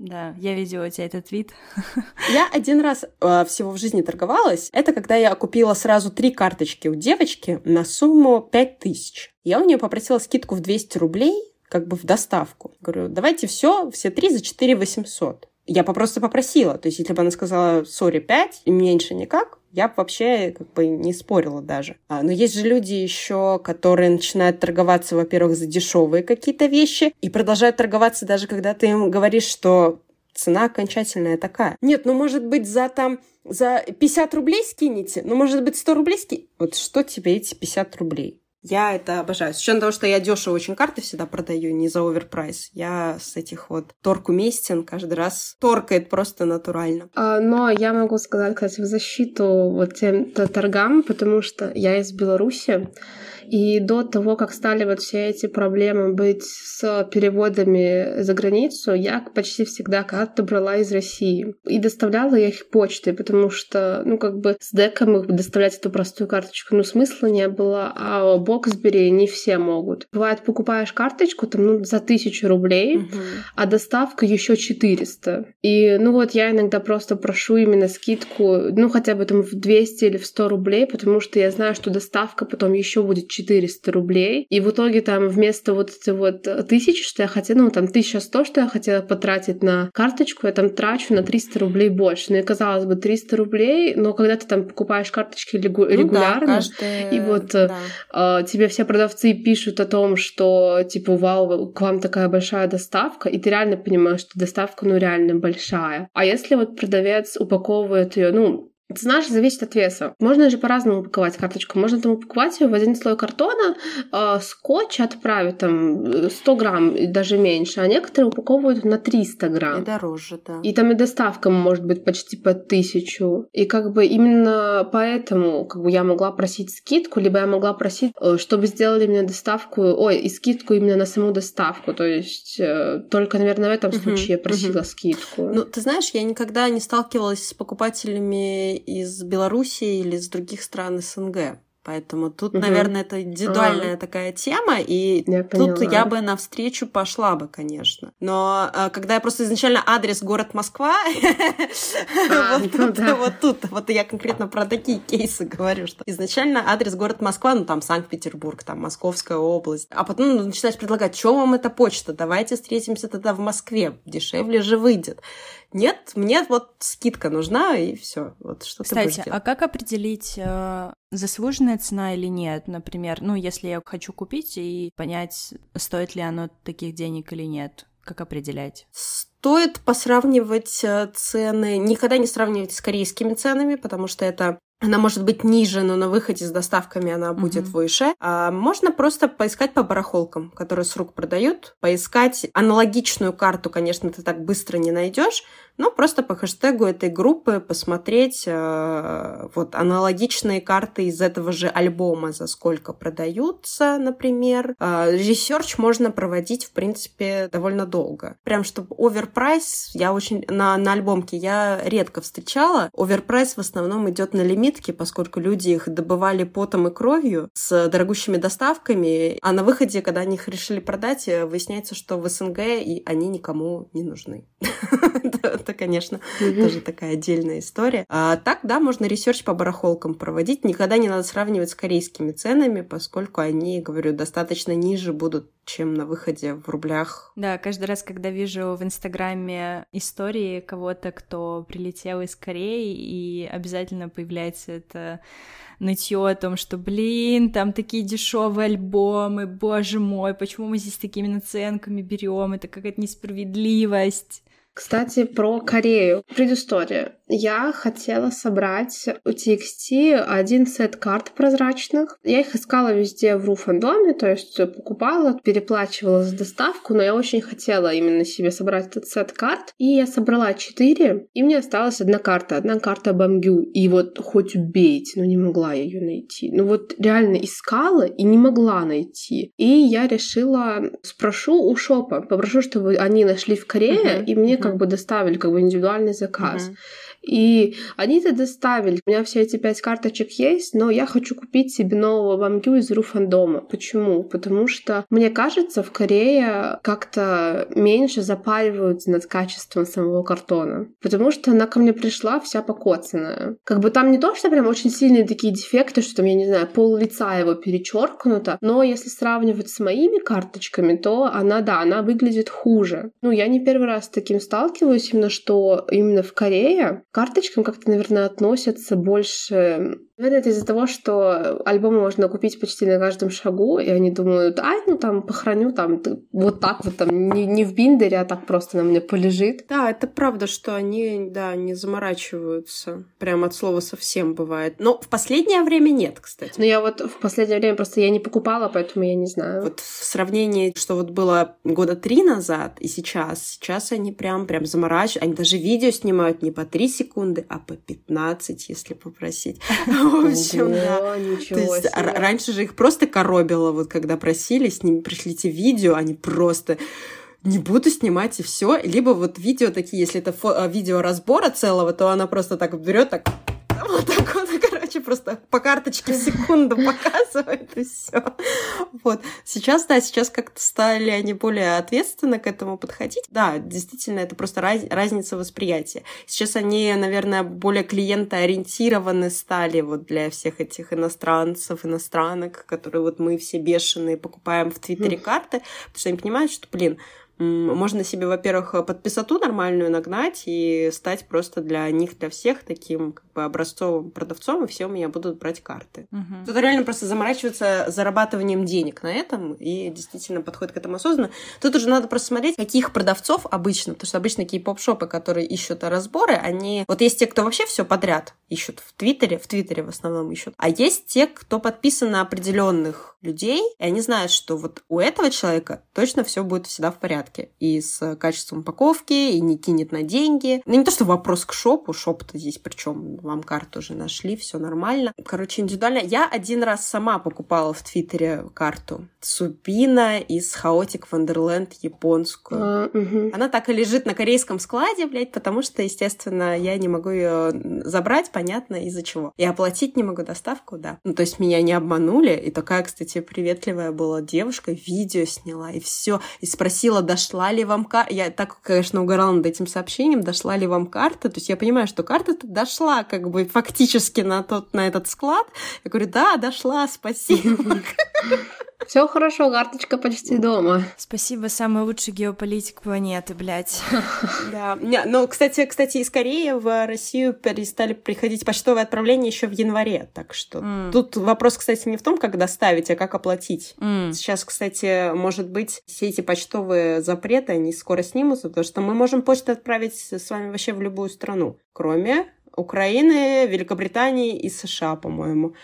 да, я видела у тебя этот вид. Я один раз э, всего в жизни торговалась. Это когда я купила сразу три карточки у девочки на сумму 5000. Я у нее попросила скидку в 200 рублей, как бы в доставку. Говорю, давайте все, все три за 4 800. Я просто попросила. То есть, если бы она сказала, сори, 5, и меньше никак, я бы вообще как бы не спорила даже. А, но есть же люди еще, которые начинают торговаться, во-первых, за дешевые какие-то вещи и продолжают торговаться даже когда ты им говоришь, что цена окончательная такая. Нет, ну может быть за там за 50 рублей скинете, ну может быть 100 рублей скинете. Вот что тебе эти 50 рублей? Я это обожаю. С учетом того, что я дешево очень карты всегда продаю, не за оверпрайс. Я с этих вот торг уместен каждый раз торкает просто натурально. А, но я могу сказать, кстати, в защиту вот тем торгам, потому что я из Беларуси, и до того, как стали вот все эти проблемы быть с переводами за границу, я почти всегда карты брала из России. И доставляла я их почтой, потому что, ну, как бы с деком их доставлять эту простую карточку, ну, смысла не было, а Боксбери не все могут. Бывает, покупаешь карточку там, ну, за тысячу рублей, угу. а доставка еще 400. И, ну, вот я иногда просто прошу именно скидку, ну, хотя бы там в 200 или в 100 рублей, потому что я знаю, что доставка потом еще будет 400 рублей. И в итоге там вместо вот эти вот тысячи, что я хотела, ну там 1100, что я хотела потратить на карточку, я там трачу на 300 рублей больше. Ну и казалось бы 300 рублей, но когда ты там покупаешь карточки регу- ну, регулярно, да, каждый... и вот да. э, тебе все продавцы пишут о том, что типа вау, к вам такая большая доставка, и ты реально понимаешь, что доставка ну реально большая. А если вот продавец упаковывает ее, ну, ты знаешь, зависит от веса. Можно же по-разному упаковать карточку. Можно там упаковать ее в один слой картона, э, скотч отправить там 100 грамм и даже меньше, а некоторые упаковывают на 300 грамм. И дороже, да. И там и доставка может быть почти по тысячу. И как бы именно поэтому как бы я могла просить скидку, либо я могла просить, э, чтобы сделали мне доставку, ой, и скидку именно на саму доставку. То есть э, только, наверное, в этом случае я просила скидку. Ну, ты знаешь, я никогда не сталкивалась с покупателями из Беларуси или из других стран СНГ. Поэтому тут, угу. наверное, это индивидуальная а. такая тема, и я тут поняла. я бы навстречу пошла бы, конечно. Но а, когда я просто изначально адрес город Москва, а, ну вот тут, вот я конкретно про такие кейсы говорю, что изначально адрес город Москва, ну там Санкт-Петербург, там Московская область, а потом начинаешь предлагать, что вам эта почта, давайте встретимся тогда в Москве, дешевле же выйдет. Нет, мне вот скидка нужна, и все. Вот что Кстати, а как определить, э, заслуженная цена или нет? Например, ну, если я хочу купить и понять, стоит ли оно таких денег или нет. Как определять? Стоит посравнивать э, цены, никогда не сравнивать с корейскими ценами, потому что это она может быть ниже, но на выходе с доставками она будет mm-hmm. выше. А можно просто поискать по барахолкам, которые с рук продают, поискать аналогичную карту, конечно, ты так быстро не найдешь, но просто по хэштегу этой группы посмотреть э, вот аналогичные карты из этого же альбома, за сколько продаются, например. Э, research можно проводить, в принципе, довольно долго. Прям чтобы overprice, я очень на, на альбомке я редко встречала. Overprice в основном идет на лимитки, поскольку люди их добывали потом и кровью с дорогущими доставками, а на выходе, когда они их решили продать, выясняется, что в СНГ и они никому не нужны. это, конечно, тоже такая отдельная история. А так, да, можно research по барахолкам проводить. Никогда не надо сравнивать с корейскими ценами, поскольку они, говорю, достаточно ниже будут, чем на выходе в рублях. Да, каждый раз, когда вижу в Инстаграме истории кого-то, кто прилетел из Кореи, и обязательно появляется это нытье о том, что, блин, там такие дешевые альбомы, боже мой, почему мы здесь такими наценками берем, это какая-то несправедливость. Кстати, про Корею. Предыстория. Я хотела собрать у TXT один сет карт прозрачных. Я их искала везде в Руфандоме, то есть покупала, переплачивала за доставку, но я очень хотела именно себе собрать этот сет карт. И я собрала четыре, и мне осталась одна карта. Одна карта Бамгю. И вот хоть убейте, но не могла я ее найти. Ну вот реально искала и не могла найти. И я решила, спрошу у шопа, попрошу, чтобы они нашли в Корее, uh-huh. и мне uh-huh. как бы доставили как бы индивидуальный заказ. Uh-huh. И они это доставили. У меня все эти пять карточек есть, но я хочу купить себе нового бамгю из Руфандома. Почему? Потому что, мне кажется, в Корее как-то меньше запариваются над качеством самого картона. Потому что она ко мне пришла вся покоцанная. Как бы там не то, что прям очень сильные такие дефекты, что там, я не знаю, пол лица его перечеркнуто, но если сравнивать с моими карточками, то она, да, она выглядит хуже. Ну, я не первый раз с таким сталкиваюсь, именно что именно в Корее карточкам как-то, наверное, относятся больше Наверное, это из-за того, что альбомы можно купить почти на каждом шагу, и они думают, а, ну там похороню там вот так вот там, не, не в биндере, а так просто на мне полежит. Да, это правда, что они, да, не заморачиваются. Прям от слова совсем бывает. Но в последнее время нет, кстати. Ну, я вот в последнее время просто я не покупала, поэтому я не знаю. Вот в сравнении, что вот было года три назад и сейчас, сейчас они прям, прям заморачиваются. Они даже видео снимают не по три секунды, а по 15, если попросить. В общем, да. То есть раньше же их просто коробило, вот когда просили, с ними пришлите видео, они просто не буду снимать и все. Либо вот видео такие, если это фо- видео разбора целого, то она просто так берет так вот так вот, короче, просто по карточке секунду показывает и все. Вот. Сейчас, да, сейчас как-то стали они более ответственно к этому подходить. Да, действительно, это просто раз, разница восприятия. Сейчас они, наверное, более клиентоориентированы стали вот для всех этих иностранцев, иностранок, которые вот мы все бешеные покупаем в Твиттере карты, потому что они понимают, что, блин, можно себе, во-первых, подписату нормальную нагнать и стать просто для них, для всех таким как бы образцовым продавцом, и все у меня будут брать карты. Угу. Тут реально просто заморачиваться зарабатыванием денег на этом и действительно подходит к этому осознанно. Тут уже надо просто смотреть, каких продавцов обычно, потому что обычно такие поп-шопы, которые ищут разборы, они... Вот есть те, кто вообще все подряд ищут в Твиттере, в Твиттере в основном ищут, а есть те, кто подписан на определенных людей, и они знают, что вот у этого человека точно все будет всегда в порядке. И с качеством упаковки, и не кинет на деньги. Ну, не то, что вопрос к шопу, шоп-то здесь причем вам карту уже нашли, все нормально. Короче, индивидуально. Я один раз сама покупала в Твиттере карту. Субина из Хаотик Вандерленд японскую. А, угу. Она так и лежит на корейском складе, блядь, потому что, естественно, я не могу ее забрать, понятно, из-за чего. И оплатить не могу доставку, да. Ну, то есть меня не обманули. И такая, кстати, приветливая была девушка, видео сняла, и все. И спросила, дошла ли вам карта. Я так, конечно, угорала над этим сообщением, дошла ли вам карта. То есть я понимаю, что карта дошла как бы фактически на, тот, на этот склад. Я говорю, да, дошла, спасибо. Все хорошо, карточка почти дома. Спасибо, самый лучший геополитик планеты, блядь. Да. Но, кстати, кстати, из Кореи в Россию перестали приходить почтовые отправления еще в январе. Так что тут вопрос, кстати, не в том, как доставить, а как оплатить. Сейчас, кстати, может быть, все эти почтовые запреты, они скоро снимутся, потому что мы можем почту отправить с вами вообще в любую страну, кроме Украины, Великобритании и США, по-моему.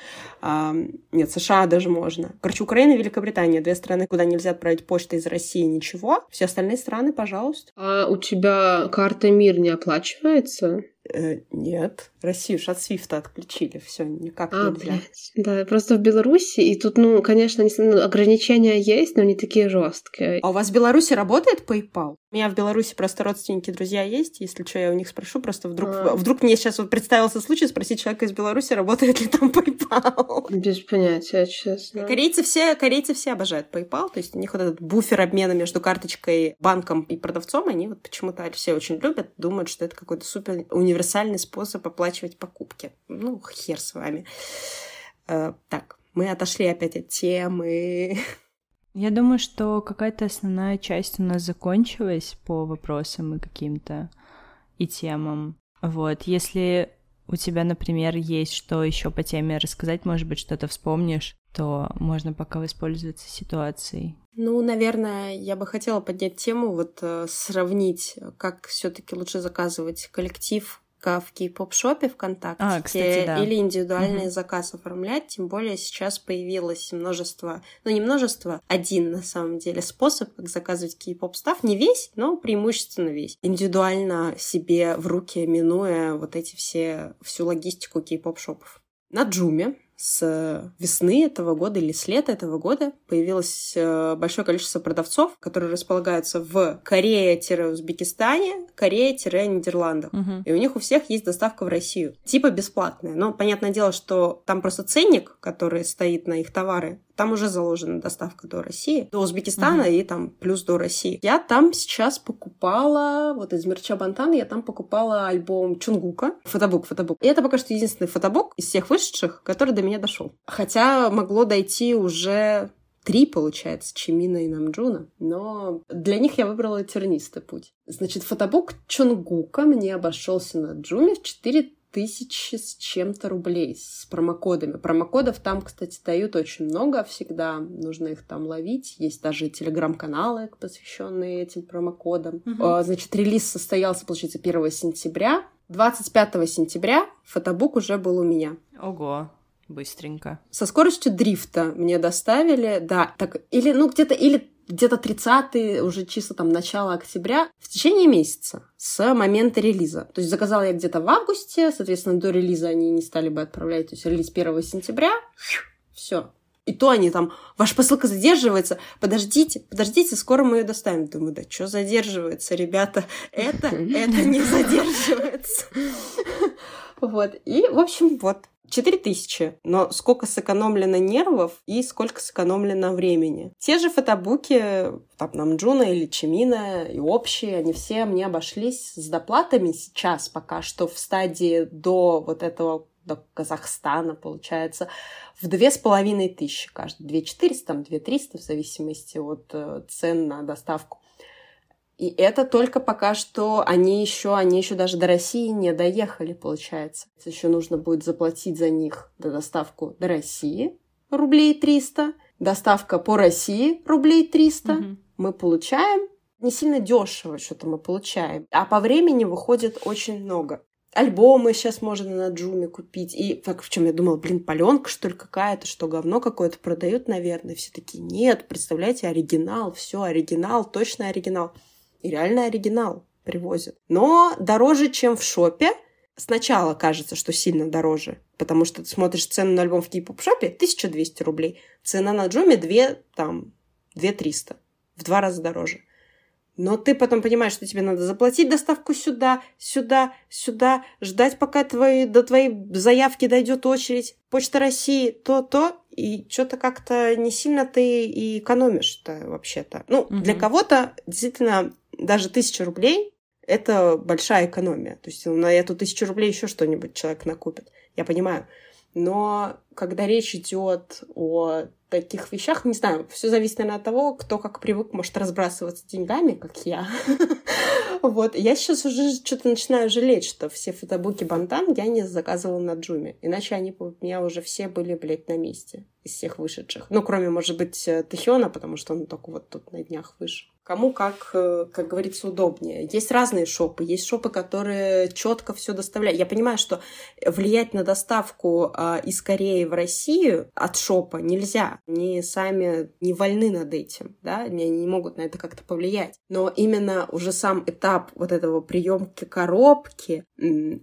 А, нет, США даже можно. Короче, Украина и Великобритания. Две страны, куда нельзя отправить почту из России, ничего. Все остальные страны, пожалуйста. А у тебя карта МИР не оплачивается? Э, нет, Россию ж от Свифта отключили, все никак а, нельзя. Блядь. Да, просто в Беларуси, и тут, ну, конечно, не, ну, ограничения есть, но не такие жесткие. А у вас в Беларуси работает PayPal? У меня в Беларуси просто родственники, друзья есть. Если что, я у них спрошу. Просто вдруг, а. вдруг мне сейчас вот представился случай спросить человека из Беларуси, работает ли там PayPal. Без понятия, честно. Корейцы все, корейцы все обожают PayPal. То есть у них вот этот буфер обмена между карточкой, банком и продавцом, они вот почему-то все очень любят, думают, что это какой-то супер универсальный способ оплачивать покупки. Ну, хер с вами. Э, так, мы отошли опять от темы. Я думаю, что какая-то основная часть у нас закончилась по вопросам и каким-то и темам. Вот, если у тебя, например, есть что еще по теме рассказать, может быть, что-то вспомнишь, то можно пока воспользоваться ситуацией. Ну, наверное, я бы хотела поднять тему, вот э, сравнить, как все-таки лучше заказывать коллектив в кей-поп-шопе ВКонтакте а, кстати, да. или индивидуальный угу. заказ оформлять. Тем более сейчас появилось множество, ну не множество, один на самом деле способ, как заказывать кей-поп-став. Не весь, но преимущественно весь. Индивидуально себе в руки, минуя вот эти все, всю логистику кей-поп-шопов. На Джуме с весны этого года или с лета этого года появилось э, большое количество продавцов, которые располагаются в Корее-Узбекистане, Корее-Нидерландах. Угу. И у них у всех есть доставка в Россию. Типа бесплатная. Но понятное дело, что там просто ценник, который стоит на их товары, там уже заложена доставка до России, до Узбекистана uh-huh. и там плюс до России. Я там сейчас покупала, вот из мерча Бантана, я там покупала альбом Чунгука, фотобук, фотобук. И это пока что единственный фотобук из всех вышедших, который до меня дошел. Хотя могло дойти уже три, получается, Чимина и Намджуна, но для них я выбрала тернистый путь. Значит, фотобук Чунгука мне обошелся на Джуме в 4 тысячи с чем-то рублей с промокодами. Промокодов там, кстати, дают очень много всегда. Нужно их там ловить. Есть даже телеграм-каналы, посвященные этим промокодам. Угу. Значит, релиз состоялся, получается, 1 сентября. 25 сентября фотобук уже был у меня. Ого быстренько. Со скоростью дрифта мне доставили, да, так, или, ну, где-то, или где-то 30 уже чисто там начало октября, в течение месяца с момента релиза. То есть заказала я где-то в августе, соответственно, до релиза они не стали бы отправлять, то есть релиз 1 сентября, все. И то они там, ваша посылка задерживается, подождите, подождите, скоро мы ее доставим. Думаю, да что задерживается, ребята, это, это не задерживается. Вот, и, в общем, вот, 4 тысячи, но сколько сэкономлено нервов и сколько сэкономлено времени. Те же фотобуки, там, Намджуна или Чимина и общие, они все мне обошлись с доплатами сейчас пока что в стадии до вот этого до Казахстана, получается, в две с половиной тысячи каждый. Две четыреста, там, две триста, в зависимости от э, цен на доставку. И это только пока что они еще, они еще даже до России не доехали, получается. Еще нужно будет заплатить за них до доставку до России рублей 300, доставка по России рублей 300. Угу. Мы получаем не сильно дешево что-то мы получаем, а по времени выходит очень много. Альбомы сейчас можно на Джуме купить. И так в чем я думала, блин, паленка, что ли, какая-то, что говно какое-то продают, наверное. Все такие, нет, представляете, оригинал, все, оригинал, точно оригинал и реально оригинал привозят. Но дороже, чем в шопе. Сначала кажется, что сильно дороже, потому что ты смотришь цену на альбом в кей-поп-шопе 1200 рублей, цена на Джуме 2, там, 2300, в два раза дороже. Но ты потом понимаешь, что тебе надо заплатить доставку сюда, сюда, сюда, ждать, пока твои, до твоей заявки дойдет очередь. Почта России, то-то, и что-то как-то не сильно ты и экономишь-то вообще-то. Ну, угу. для кого-то действительно даже тысяча рублей — это большая экономия. То есть на эту тысячу рублей еще что-нибудь человек накупит. Я понимаю. Но когда речь идет о таких вещах, не знаю, все зависит, наверное, от того, кто как привык, может разбрасываться деньгами, как я. Вот, я сейчас уже что-то начинаю жалеть, что все фотобуки Бантан я не заказывала на Джуме, иначе они у меня уже все были, блядь, на месте. из всех вышедших. Ну, кроме, может быть, Тэхиона, потому что он только вот тут на днях вышел. Кому как, э, как говорится, удобнее. Есть разные шопы. Есть шопы, которые четко все доставляют. Я понимаю, что влиять на доставку э, из Кореи в Россию от шопа нельзя. Они сами не вольны над этим, да, они не могут на это как-то повлиять. Но именно уже сам этап вот этого приемки коробки,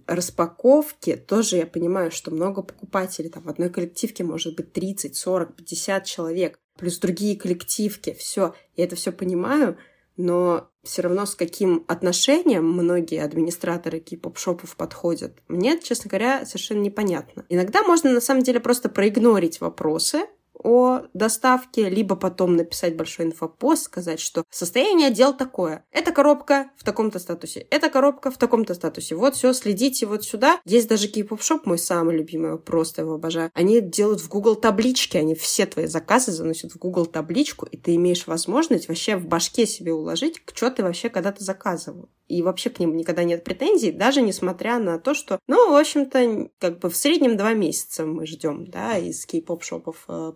распаковки, тоже я понимаю, что много покупателей. Там в одной коллективке может быть 30, 40, 50 человек плюс другие коллективки, все, я это все понимаю, но все равно с каким отношением многие администраторы кей-поп-шопов подходят, мне, честно говоря, совершенно непонятно. Иногда можно на самом деле просто проигнорить вопросы, о доставке, либо потом написать большой инфопост, сказать, что состояние дел такое. Эта коробка в таком-то статусе, эта коробка в таком-то статусе. Вот все, следите вот сюда. Есть даже K-pop мой самый любимый, просто его обожаю. Они делают в Google таблички, они все твои заказы заносят в Google табличку, и ты имеешь возможность вообще в башке себе уложить, что ты вообще когда-то заказывал и вообще к ним никогда нет претензий, даже несмотря на то, что, ну, в общем-то, как бы в среднем два месяца мы ждем, да, из кей-поп-шопов э,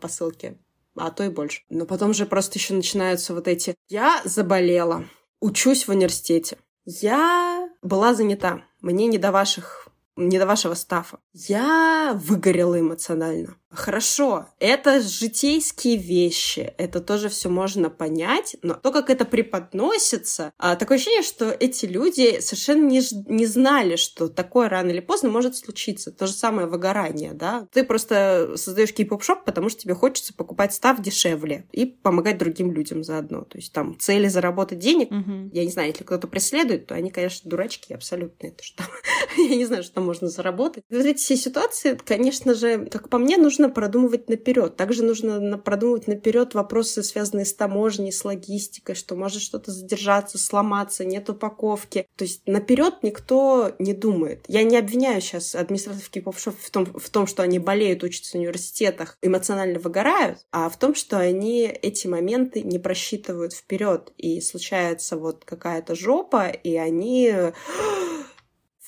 а то и больше. Но потом же просто еще начинаются вот эти «я заболела, учусь в университете, я была занята, мне не до ваших не до вашего стафа. Я выгорела эмоционально. Хорошо, это житейские вещи, это тоже все можно понять, но то, как это преподносится, а, такое ощущение, что эти люди совершенно не, не знали, что такое рано или поздно может случиться. То же самое выгорание, да. Ты просто создаешь кей-поп-шоп, потому что тебе хочется покупать став дешевле и помогать другим людям заодно. То есть там цели заработать денег, угу. я не знаю, если кто-то преследует, то они, конечно, дурачки абсолютно. Это что я не знаю, что можно заработать. Вот эти все ситуации, конечно же, как по мне, нужно продумывать наперед. Также нужно продумывать наперед вопросы, связанные с таможней, с логистикой, что может что-то задержаться, сломаться, нет упаковки. То есть наперед никто не думает. Я не обвиняю сейчас администраторов кипопшов в том, в том, что они болеют, учатся в университетах, эмоционально выгорают, а в том, что они эти моменты не просчитывают вперед. И случается вот какая-то жопа, и они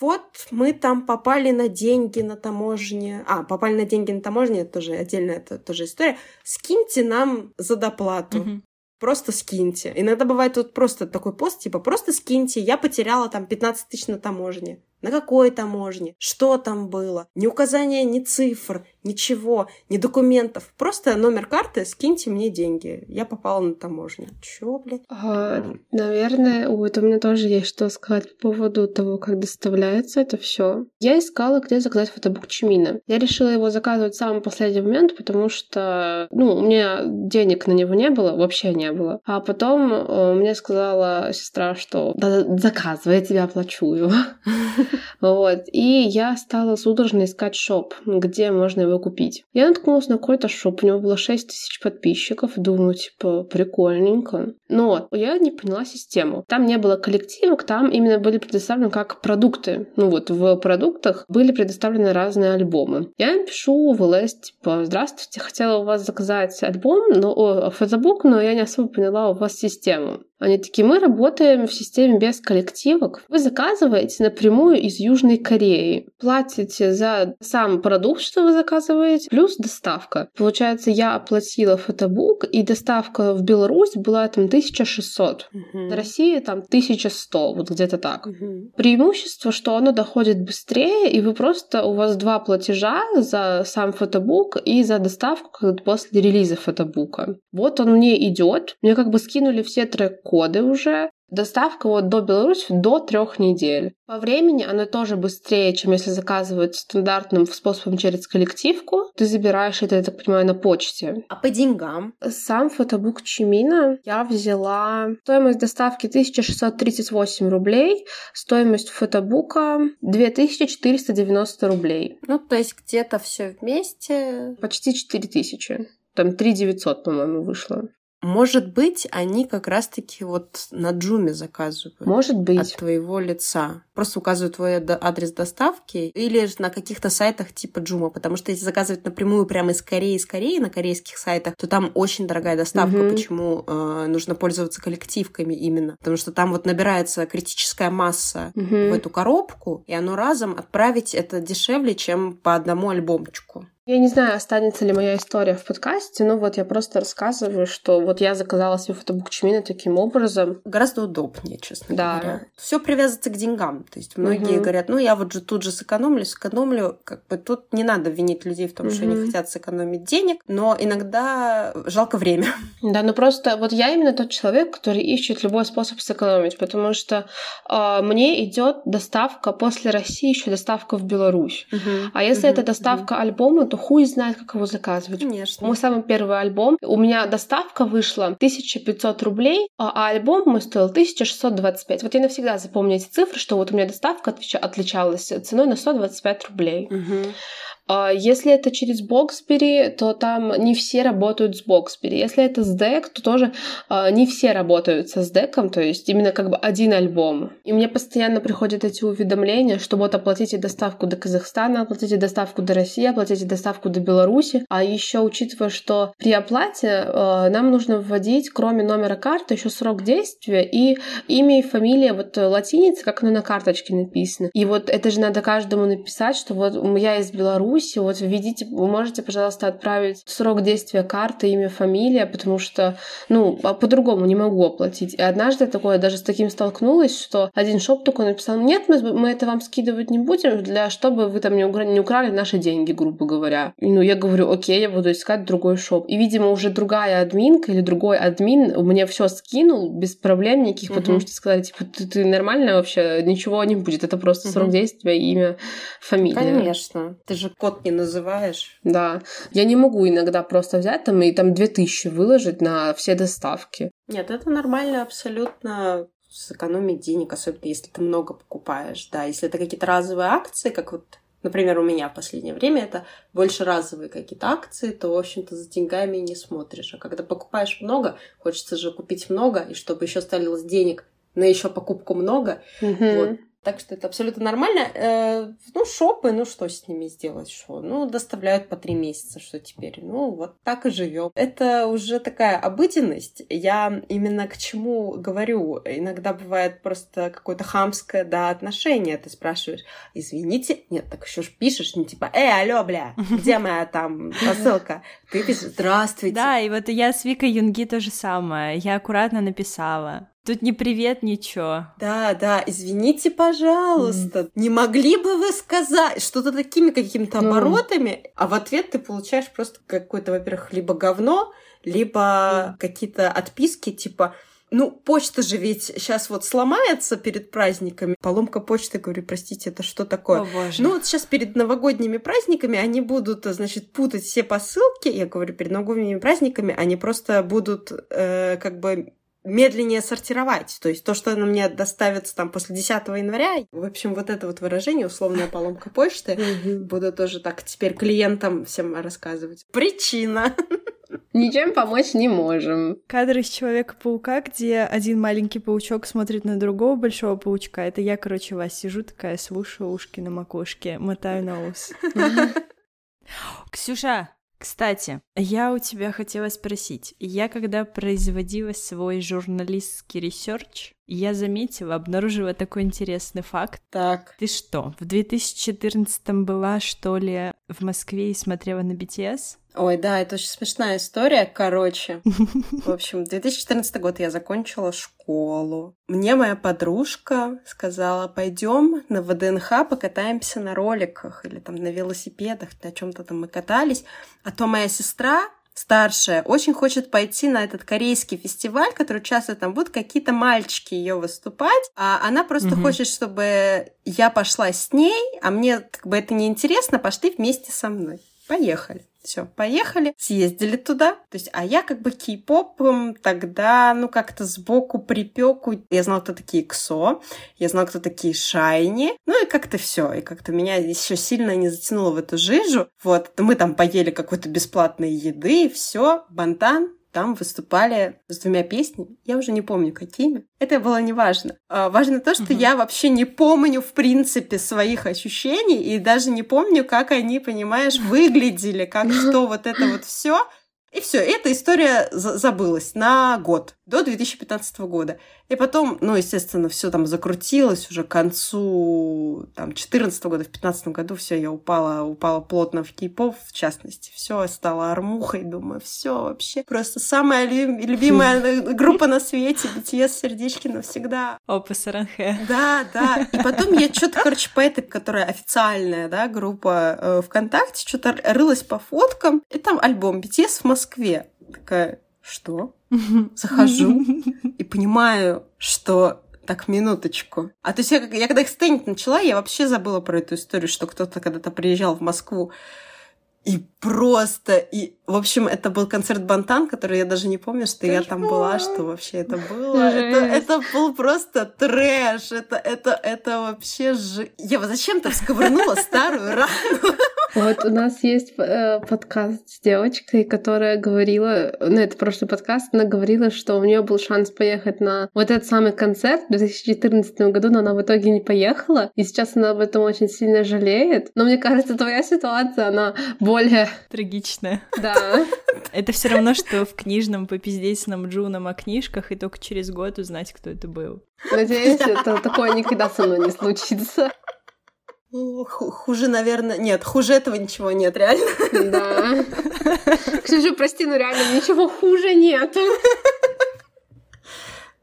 вот мы там попали на деньги на таможне. А, попали на деньги на таможне, это тоже отдельная это тоже история. Скиньте нам за доплату. Угу. Просто скиньте. Иногда бывает вот просто такой пост, типа, просто скиньте, я потеряла там 15 тысяч на таможне на какой таможне, что там было, ни указания, ни цифр, ничего, ни документов. Просто номер карты, скиньте мне деньги. Я попала на таможню. Чё, блядь? А, наверное, вот у меня тоже есть что сказать по поводу того, как доставляется это все. Я искала, где заказать фотобук Чимина. Я решила его заказывать в самый последний момент, потому что, ну, у меня денег на него не было, вообще не было. А потом э, мне сказала сестра, что да, заказывай, я тебя оплачу его. Вот. И я стала судорожно искать шоп, где можно его купить. Я наткнулась на какой-то шоп, у него было 6 тысяч подписчиков. Думаю, типа, прикольненько. Но я не поняла систему. Там не было коллективок, там именно были предоставлены как продукты. Ну вот, в продуктах были предоставлены разные альбомы. Я им пишу в ЛС, типа, здравствуйте, хотела у вас заказать альбом, но, о, фотобук, но я не особо поняла у вас систему. Они такие, мы работаем в системе без коллективок. Вы заказываете напрямую из Южной Кореи. Платите за сам продукт, что вы заказываете, плюс доставка. Получается, я оплатила фотобук, и доставка в Беларусь была там 1600. Угу. В России там 1100, вот где-то так. Угу. Преимущество, что оно доходит быстрее, и вы просто, у вас два платежа за сам фотобук и за доставку после релиза фотобука. Вот он мне идет. Мне как бы скинули все трек коды уже. Доставка вот до Беларуси до трех недель. По времени она тоже быстрее, чем если заказывать стандартным способом через коллективку. Ты забираешь это, я так понимаю, на почте. А по деньгам? Сам фотобук Чимина я взяла стоимость доставки 1638 рублей, стоимость фотобука 2490 рублей. Ну, то есть где-то все вместе? Почти 4000. Там 3 900, по-моему, вышло. Может быть, они как раз-таки вот на Джуме заказывают. Может быть. От твоего лица. Просто указывают твой адрес доставки. Или на каких-то сайтах типа Джума. Потому что если заказывать напрямую прямо из Кореи, из Кореи на корейских сайтах, то там очень дорогая доставка. Угу. Почему э, нужно пользоваться коллективками именно? Потому что там вот набирается критическая масса угу. в эту коробку, и оно разом отправить это дешевле, чем по одному альбомчику. Я не знаю, останется ли моя история в подкасте, но вот я просто рассказываю, что вот я заказала себе фотобук Чмина таким образом. Гораздо удобнее, честно Да. говоря. Все привязывается к деньгам. То есть многие Мгм. говорят, ну я вот же тут же сэкономлю, сэкономлю. Как бы тут не надо винить людей в том, что они хотят сэкономить денег, но иногда жалко время. Да, ну просто вот я именно тот человек, который ищет любой способ сэкономить, потому что а, мне идет доставка после России, еще доставка в Беларусь. А если Мгм, это доставка альбома, то хуй знает, как его заказывать. Конечно. Мой самый первый альбом, у меня доставка вышла 1500 рублей, а альбом мой стоил 1625. Вот я навсегда запомню эти цифры, что вот у меня доставка отличалась ценой на 125 рублей. Мгм. А Если это через Боксбери, то там не все работают с Боксбери. Если это с дек, то тоже а, не все работают со деком, то есть именно как бы один альбом. И мне постоянно приходят эти уведомления, что вот оплатите доставку до Казахстана, оплатите доставку до России, оплатите доставку до Беларуси. А еще учитывая, что при оплате а, нам нужно вводить, кроме номера карты, еще срок действия и имя и фамилия, вот латиница, как оно на карточке написано. И вот это же надо каждому написать, что вот я из Беларуси, вот введите, вы можете, пожалуйста, отправить срок действия карты, имя, фамилия, потому что, ну, а по-другому не могу оплатить. И однажды такое даже с таким столкнулась, что один шоп такой написал, нет, мы, мы это вам скидывать не будем, для чтобы вы там не, укра- не украли наши деньги, грубо говоря. И, ну, я говорю, окей, я буду искать другой шоп. И, видимо, уже другая админка или другой админ мне все скинул без проблем никаких, потому Мгм. что сказали, типа, ты, ты нормально вообще, ничего не будет, это просто срок Мгм. действия, имя, фамилия. Конечно. Ты же код не называешь. Да. Я не могу иногда просто взять там и там 2000 выложить на все доставки. Нет, это нормально абсолютно сэкономить денег, особенно если ты много покупаешь. Да, если это какие-то разовые акции, как вот, например, у меня в последнее время это больше разовые какие-то акции, то, в общем-то, за деньгами не смотришь. А когда покупаешь много, хочется же купить много, и чтобы еще оставалось денег на еще покупку много. Вот. Так что это абсолютно нормально. Э, ну, шопы, ну что с ними сделать? Что? Ну, доставляют по три месяца, что теперь? Ну, вот так и живем. Это уже такая обыденность. Я именно к чему говорю. Иногда бывает просто какое-то хамское, да, отношение. Ты спрашиваешь, извините? Нет, так еще ж пишешь, не типа, э, алло, бля, где моя там посылка? Ты пишешь, здравствуйте. Да, и вот я с Викой Юнги то же самое. Я аккуратно написала. Тут не привет, ничего. Да, да, извините, пожалуйста, не могли бы вы сказать что-то такими какими-то Ну. оборотами, а в ответ ты получаешь просто какое-то, во-первых, либо говно, либо какие-то отписки типа ну, почта же ведь сейчас вот сломается перед праздниками. Поломка почты, говорю, простите, это что такое? О, боже. Ну, вот сейчас перед новогодними праздниками они будут, значит, путать все посылки. Я говорю, перед новогодними праздниками они просто будут э, как бы медленнее сортировать. То есть то, что на мне доставится там после 10 января. В общем, вот это вот выражение, условная поломка почты, буду тоже так теперь клиентам всем рассказывать. Причина. Ничем помочь не можем. Кадр из Человека-паука, где один маленький паучок смотрит на другого большого паучка. Это я, короче, вас сижу такая, слушаю ушки на макушке, мотаю на ус. Ксюша, кстати, я у тебя хотела спросить. Я когда производила свой журналистский research, я заметила, обнаружила такой интересный факт. Так. Ты что, в 2014 была, что ли, в Москве и смотрела на BTS? Ой, да, это очень смешная история. Короче, в общем, 2014 год я закончила школу. Мне моя подружка сказала, пойдем на ВДНХ покатаемся на роликах или там на велосипедах, на чем-то там мы катались. А то моя сестра старшая очень хочет пойти на этот корейский фестиваль, который часто там будут какие-то мальчики ее выступать, а она просто Мгм. хочет, чтобы я пошла с ней, а мне как бы это не интересно, пошли вместе со мной. Поехали. Все, поехали, съездили туда. То есть, а я как бы кей-попом тогда, ну, как-то сбоку припеку. Я знала, кто такие КСО, я знала, кто такие Шайни. Ну, и как-то все. И как-то меня еще сильно не затянуло в эту жижу. Вот, мы там поели какой-то бесплатной еды, и все, бантан, там выступали с двумя песнями. Я уже не помню, какими. Это было не важно. А, Важно то, что Мгм. я вообще не помню, в принципе, своих ощущений и даже не помню, как они, понимаешь, выглядели, как что вот это вот все. И все, эта история забылась на год, до 2015 года. И потом, ну, естественно, все там закрутилось уже к концу там, 2014 года, в 2015 году все, я упала, упала плотно в кей-поп, в частности. Все, стала армухой, думаю, все вообще. Просто самая любимая группа на свете, BTS, сердечки навсегда. Опа, Саранхэ. Да, да. И потом я что-то, короче, по этой, которая официальная, да, группа э, ВКонтакте, что-то рылась по фоткам, и там альбом BTS в Москве. Такая, что? Захожу и понимаю, что так, минуточку. А то есть я, я когда их стендить начала, я вообще забыла про эту историю, что кто-то когда-то приезжал в Москву и просто, и, в общем, это был концерт Бантан, который я даже не помню, что Кошмар. я там была, что вообще это было. Это, это был просто трэш, это, это, это вообще же... Я зачем-то всковырнула старую рану. Вот у нас есть э, подкаст с девочкой, которая говорила, ну это прошлый подкаст, она говорила, что у нее был шанс поехать на вот этот самый концерт в 2014 году, но она в итоге не поехала, и сейчас она об этом очень сильно жалеет. Но мне кажется, твоя ситуация, она более... Трагичная. Да. Это все равно, что в книжном попиздеть нам Джуном о книжках и только через год узнать, кто это был. Надеюсь, это такое никогда со мной не случится. Хуже, наверное... Нет, хуже этого ничего нет, реально. Да. Ксюша, прости, но реально ничего хуже нет.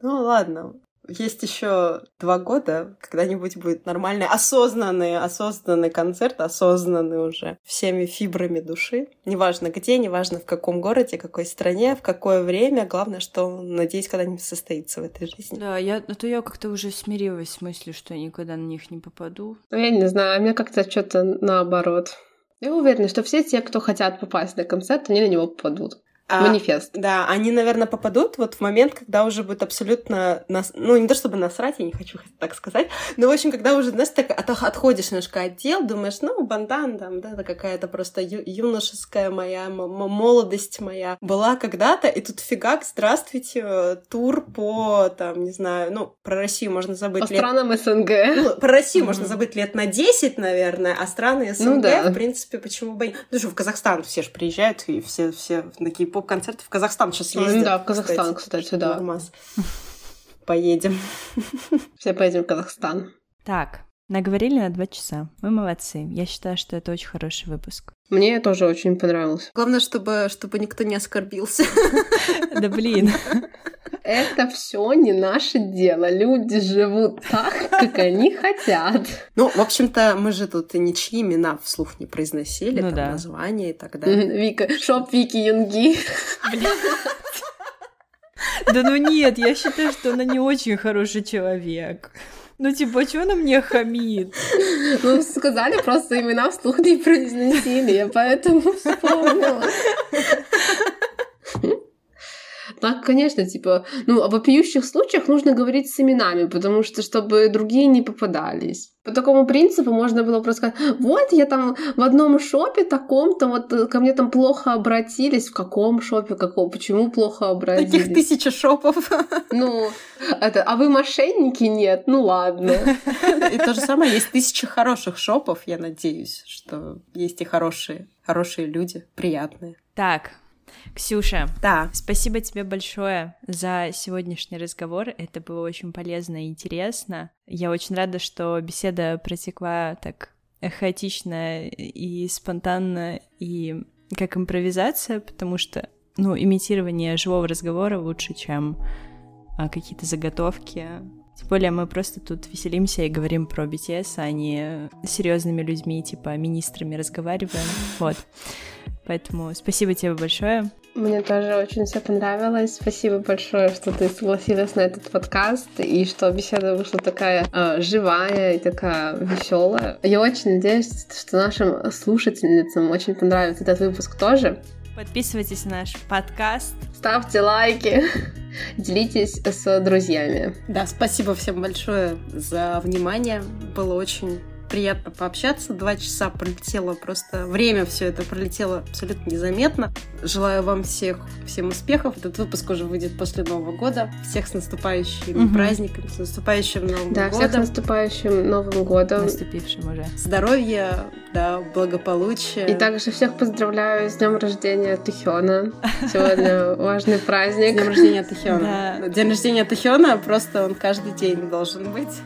Ну ладно, есть еще два года, когда-нибудь будет нормальный, осознанный, осознанный концерт, осознанный уже всеми фибрами души. Неважно где, неважно в каком городе, какой стране, в какое время. Главное, что, надеюсь, когда-нибудь состоится в этой жизни. Да, я, а то я как-то уже смирилась с мыслью, что я никогда на них не попаду. Ну, я не знаю, а мне как-то что-то наоборот. Я уверена, что все те, кто хотят попасть на концерт, они на него попадут. А, Манифест. Да, они, наверное, попадут вот в момент, когда уже будет абсолютно... Нас... Ну, не то чтобы насрать, я не хочу так сказать, но, в общем, когда уже, знаешь, так от, отходишь немножко от дел, думаешь, ну, бандан там, да, это какая-то просто ю- юношеская моя, молодость моя была когда-то, и тут фигак, здравствуйте, тур по, там, не знаю, ну, про Россию можно забыть по лет... странам СНГ. Ну, про Россию mm-hmm. можно забыть лет на 10, наверное, а страны СНГ, ну, да. в принципе, почему бы... Ну, что, в Казахстан все же приезжают, и все, все кей поп-концерты в Казахстан сейчас ездят. Да, в Казахстан, кстати, кстати да. Нормас. Поедем. Все поедем в Казахстан. Так, наговорили на два часа. Мы молодцы. Я считаю, что это очень хороший выпуск. Мне тоже очень понравилось. Главное, чтобы, чтобы никто не оскорбился. Да блин. Это все не наше дело. Люди живут так, как они хотят. Ну, в общем-то, мы же тут ничьи имена вслух не произносили, ну, там да. названия и так далее. Вика, шоп Вики Юнги. Да ну нет, я считаю, что она не очень хороший человек. Ну, типа, что она мне хамит? Ну, сказали, просто имена вслух не произносили, я поэтому вспомнила. Так, конечно, типа, ну, о вопиющих случаях нужно говорить с именами, потому что, чтобы другие не попадались. По такому принципу можно было просто сказать, вот я там в одном шопе таком-то, вот э, ко мне там плохо обратились. В каком шопе, какого, почему плохо обратились? Таких тысяча шопов. Ну, это, а вы мошенники? Нет, ну ладно. И то же самое, есть тысяча хороших шопов, я надеюсь, что есть и хорошие, хорошие люди, приятные. Так, Ксюша, да. спасибо тебе большое за сегодняшний разговор. Это было очень полезно и интересно. Я очень рада, что беседа протекла так хаотично и спонтанно, и как импровизация, потому что, ну, имитирование живого разговора лучше, чем а, какие-то заготовки. Тем более мы просто тут веселимся и говорим про BTS, а не серьезными людьми, типа министрами разговариваем. Вот. Поэтому спасибо тебе большое. Мне тоже очень все понравилось. Спасибо большое, что ты согласилась на этот подкаст и что беседа вышла такая э, живая и такая веселая. Я очень надеюсь, что нашим слушательницам очень понравится этот выпуск тоже. Подписывайтесь на наш подкаст. Ставьте лайки. Делитесь с друзьями. Да, спасибо всем большое за внимание. Было очень приятно пообщаться. Два часа пролетело просто... Время все это пролетело абсолютно незаметно. Желаю вам всех всем успехов. Этот выпуск уже выйдет после Нового года. Всех с наступающими угу. праздниками, с наступающим Новым да, годом. Да, всех с наступающим Новым годом. Наступившим уже. Здоровья, да, благополучия. И также всех поздравляю с днем рождения Тухена. Сегодня важный праздник. С днем рождения Тухена. День рождения Тухена просто он каждый день должен быть.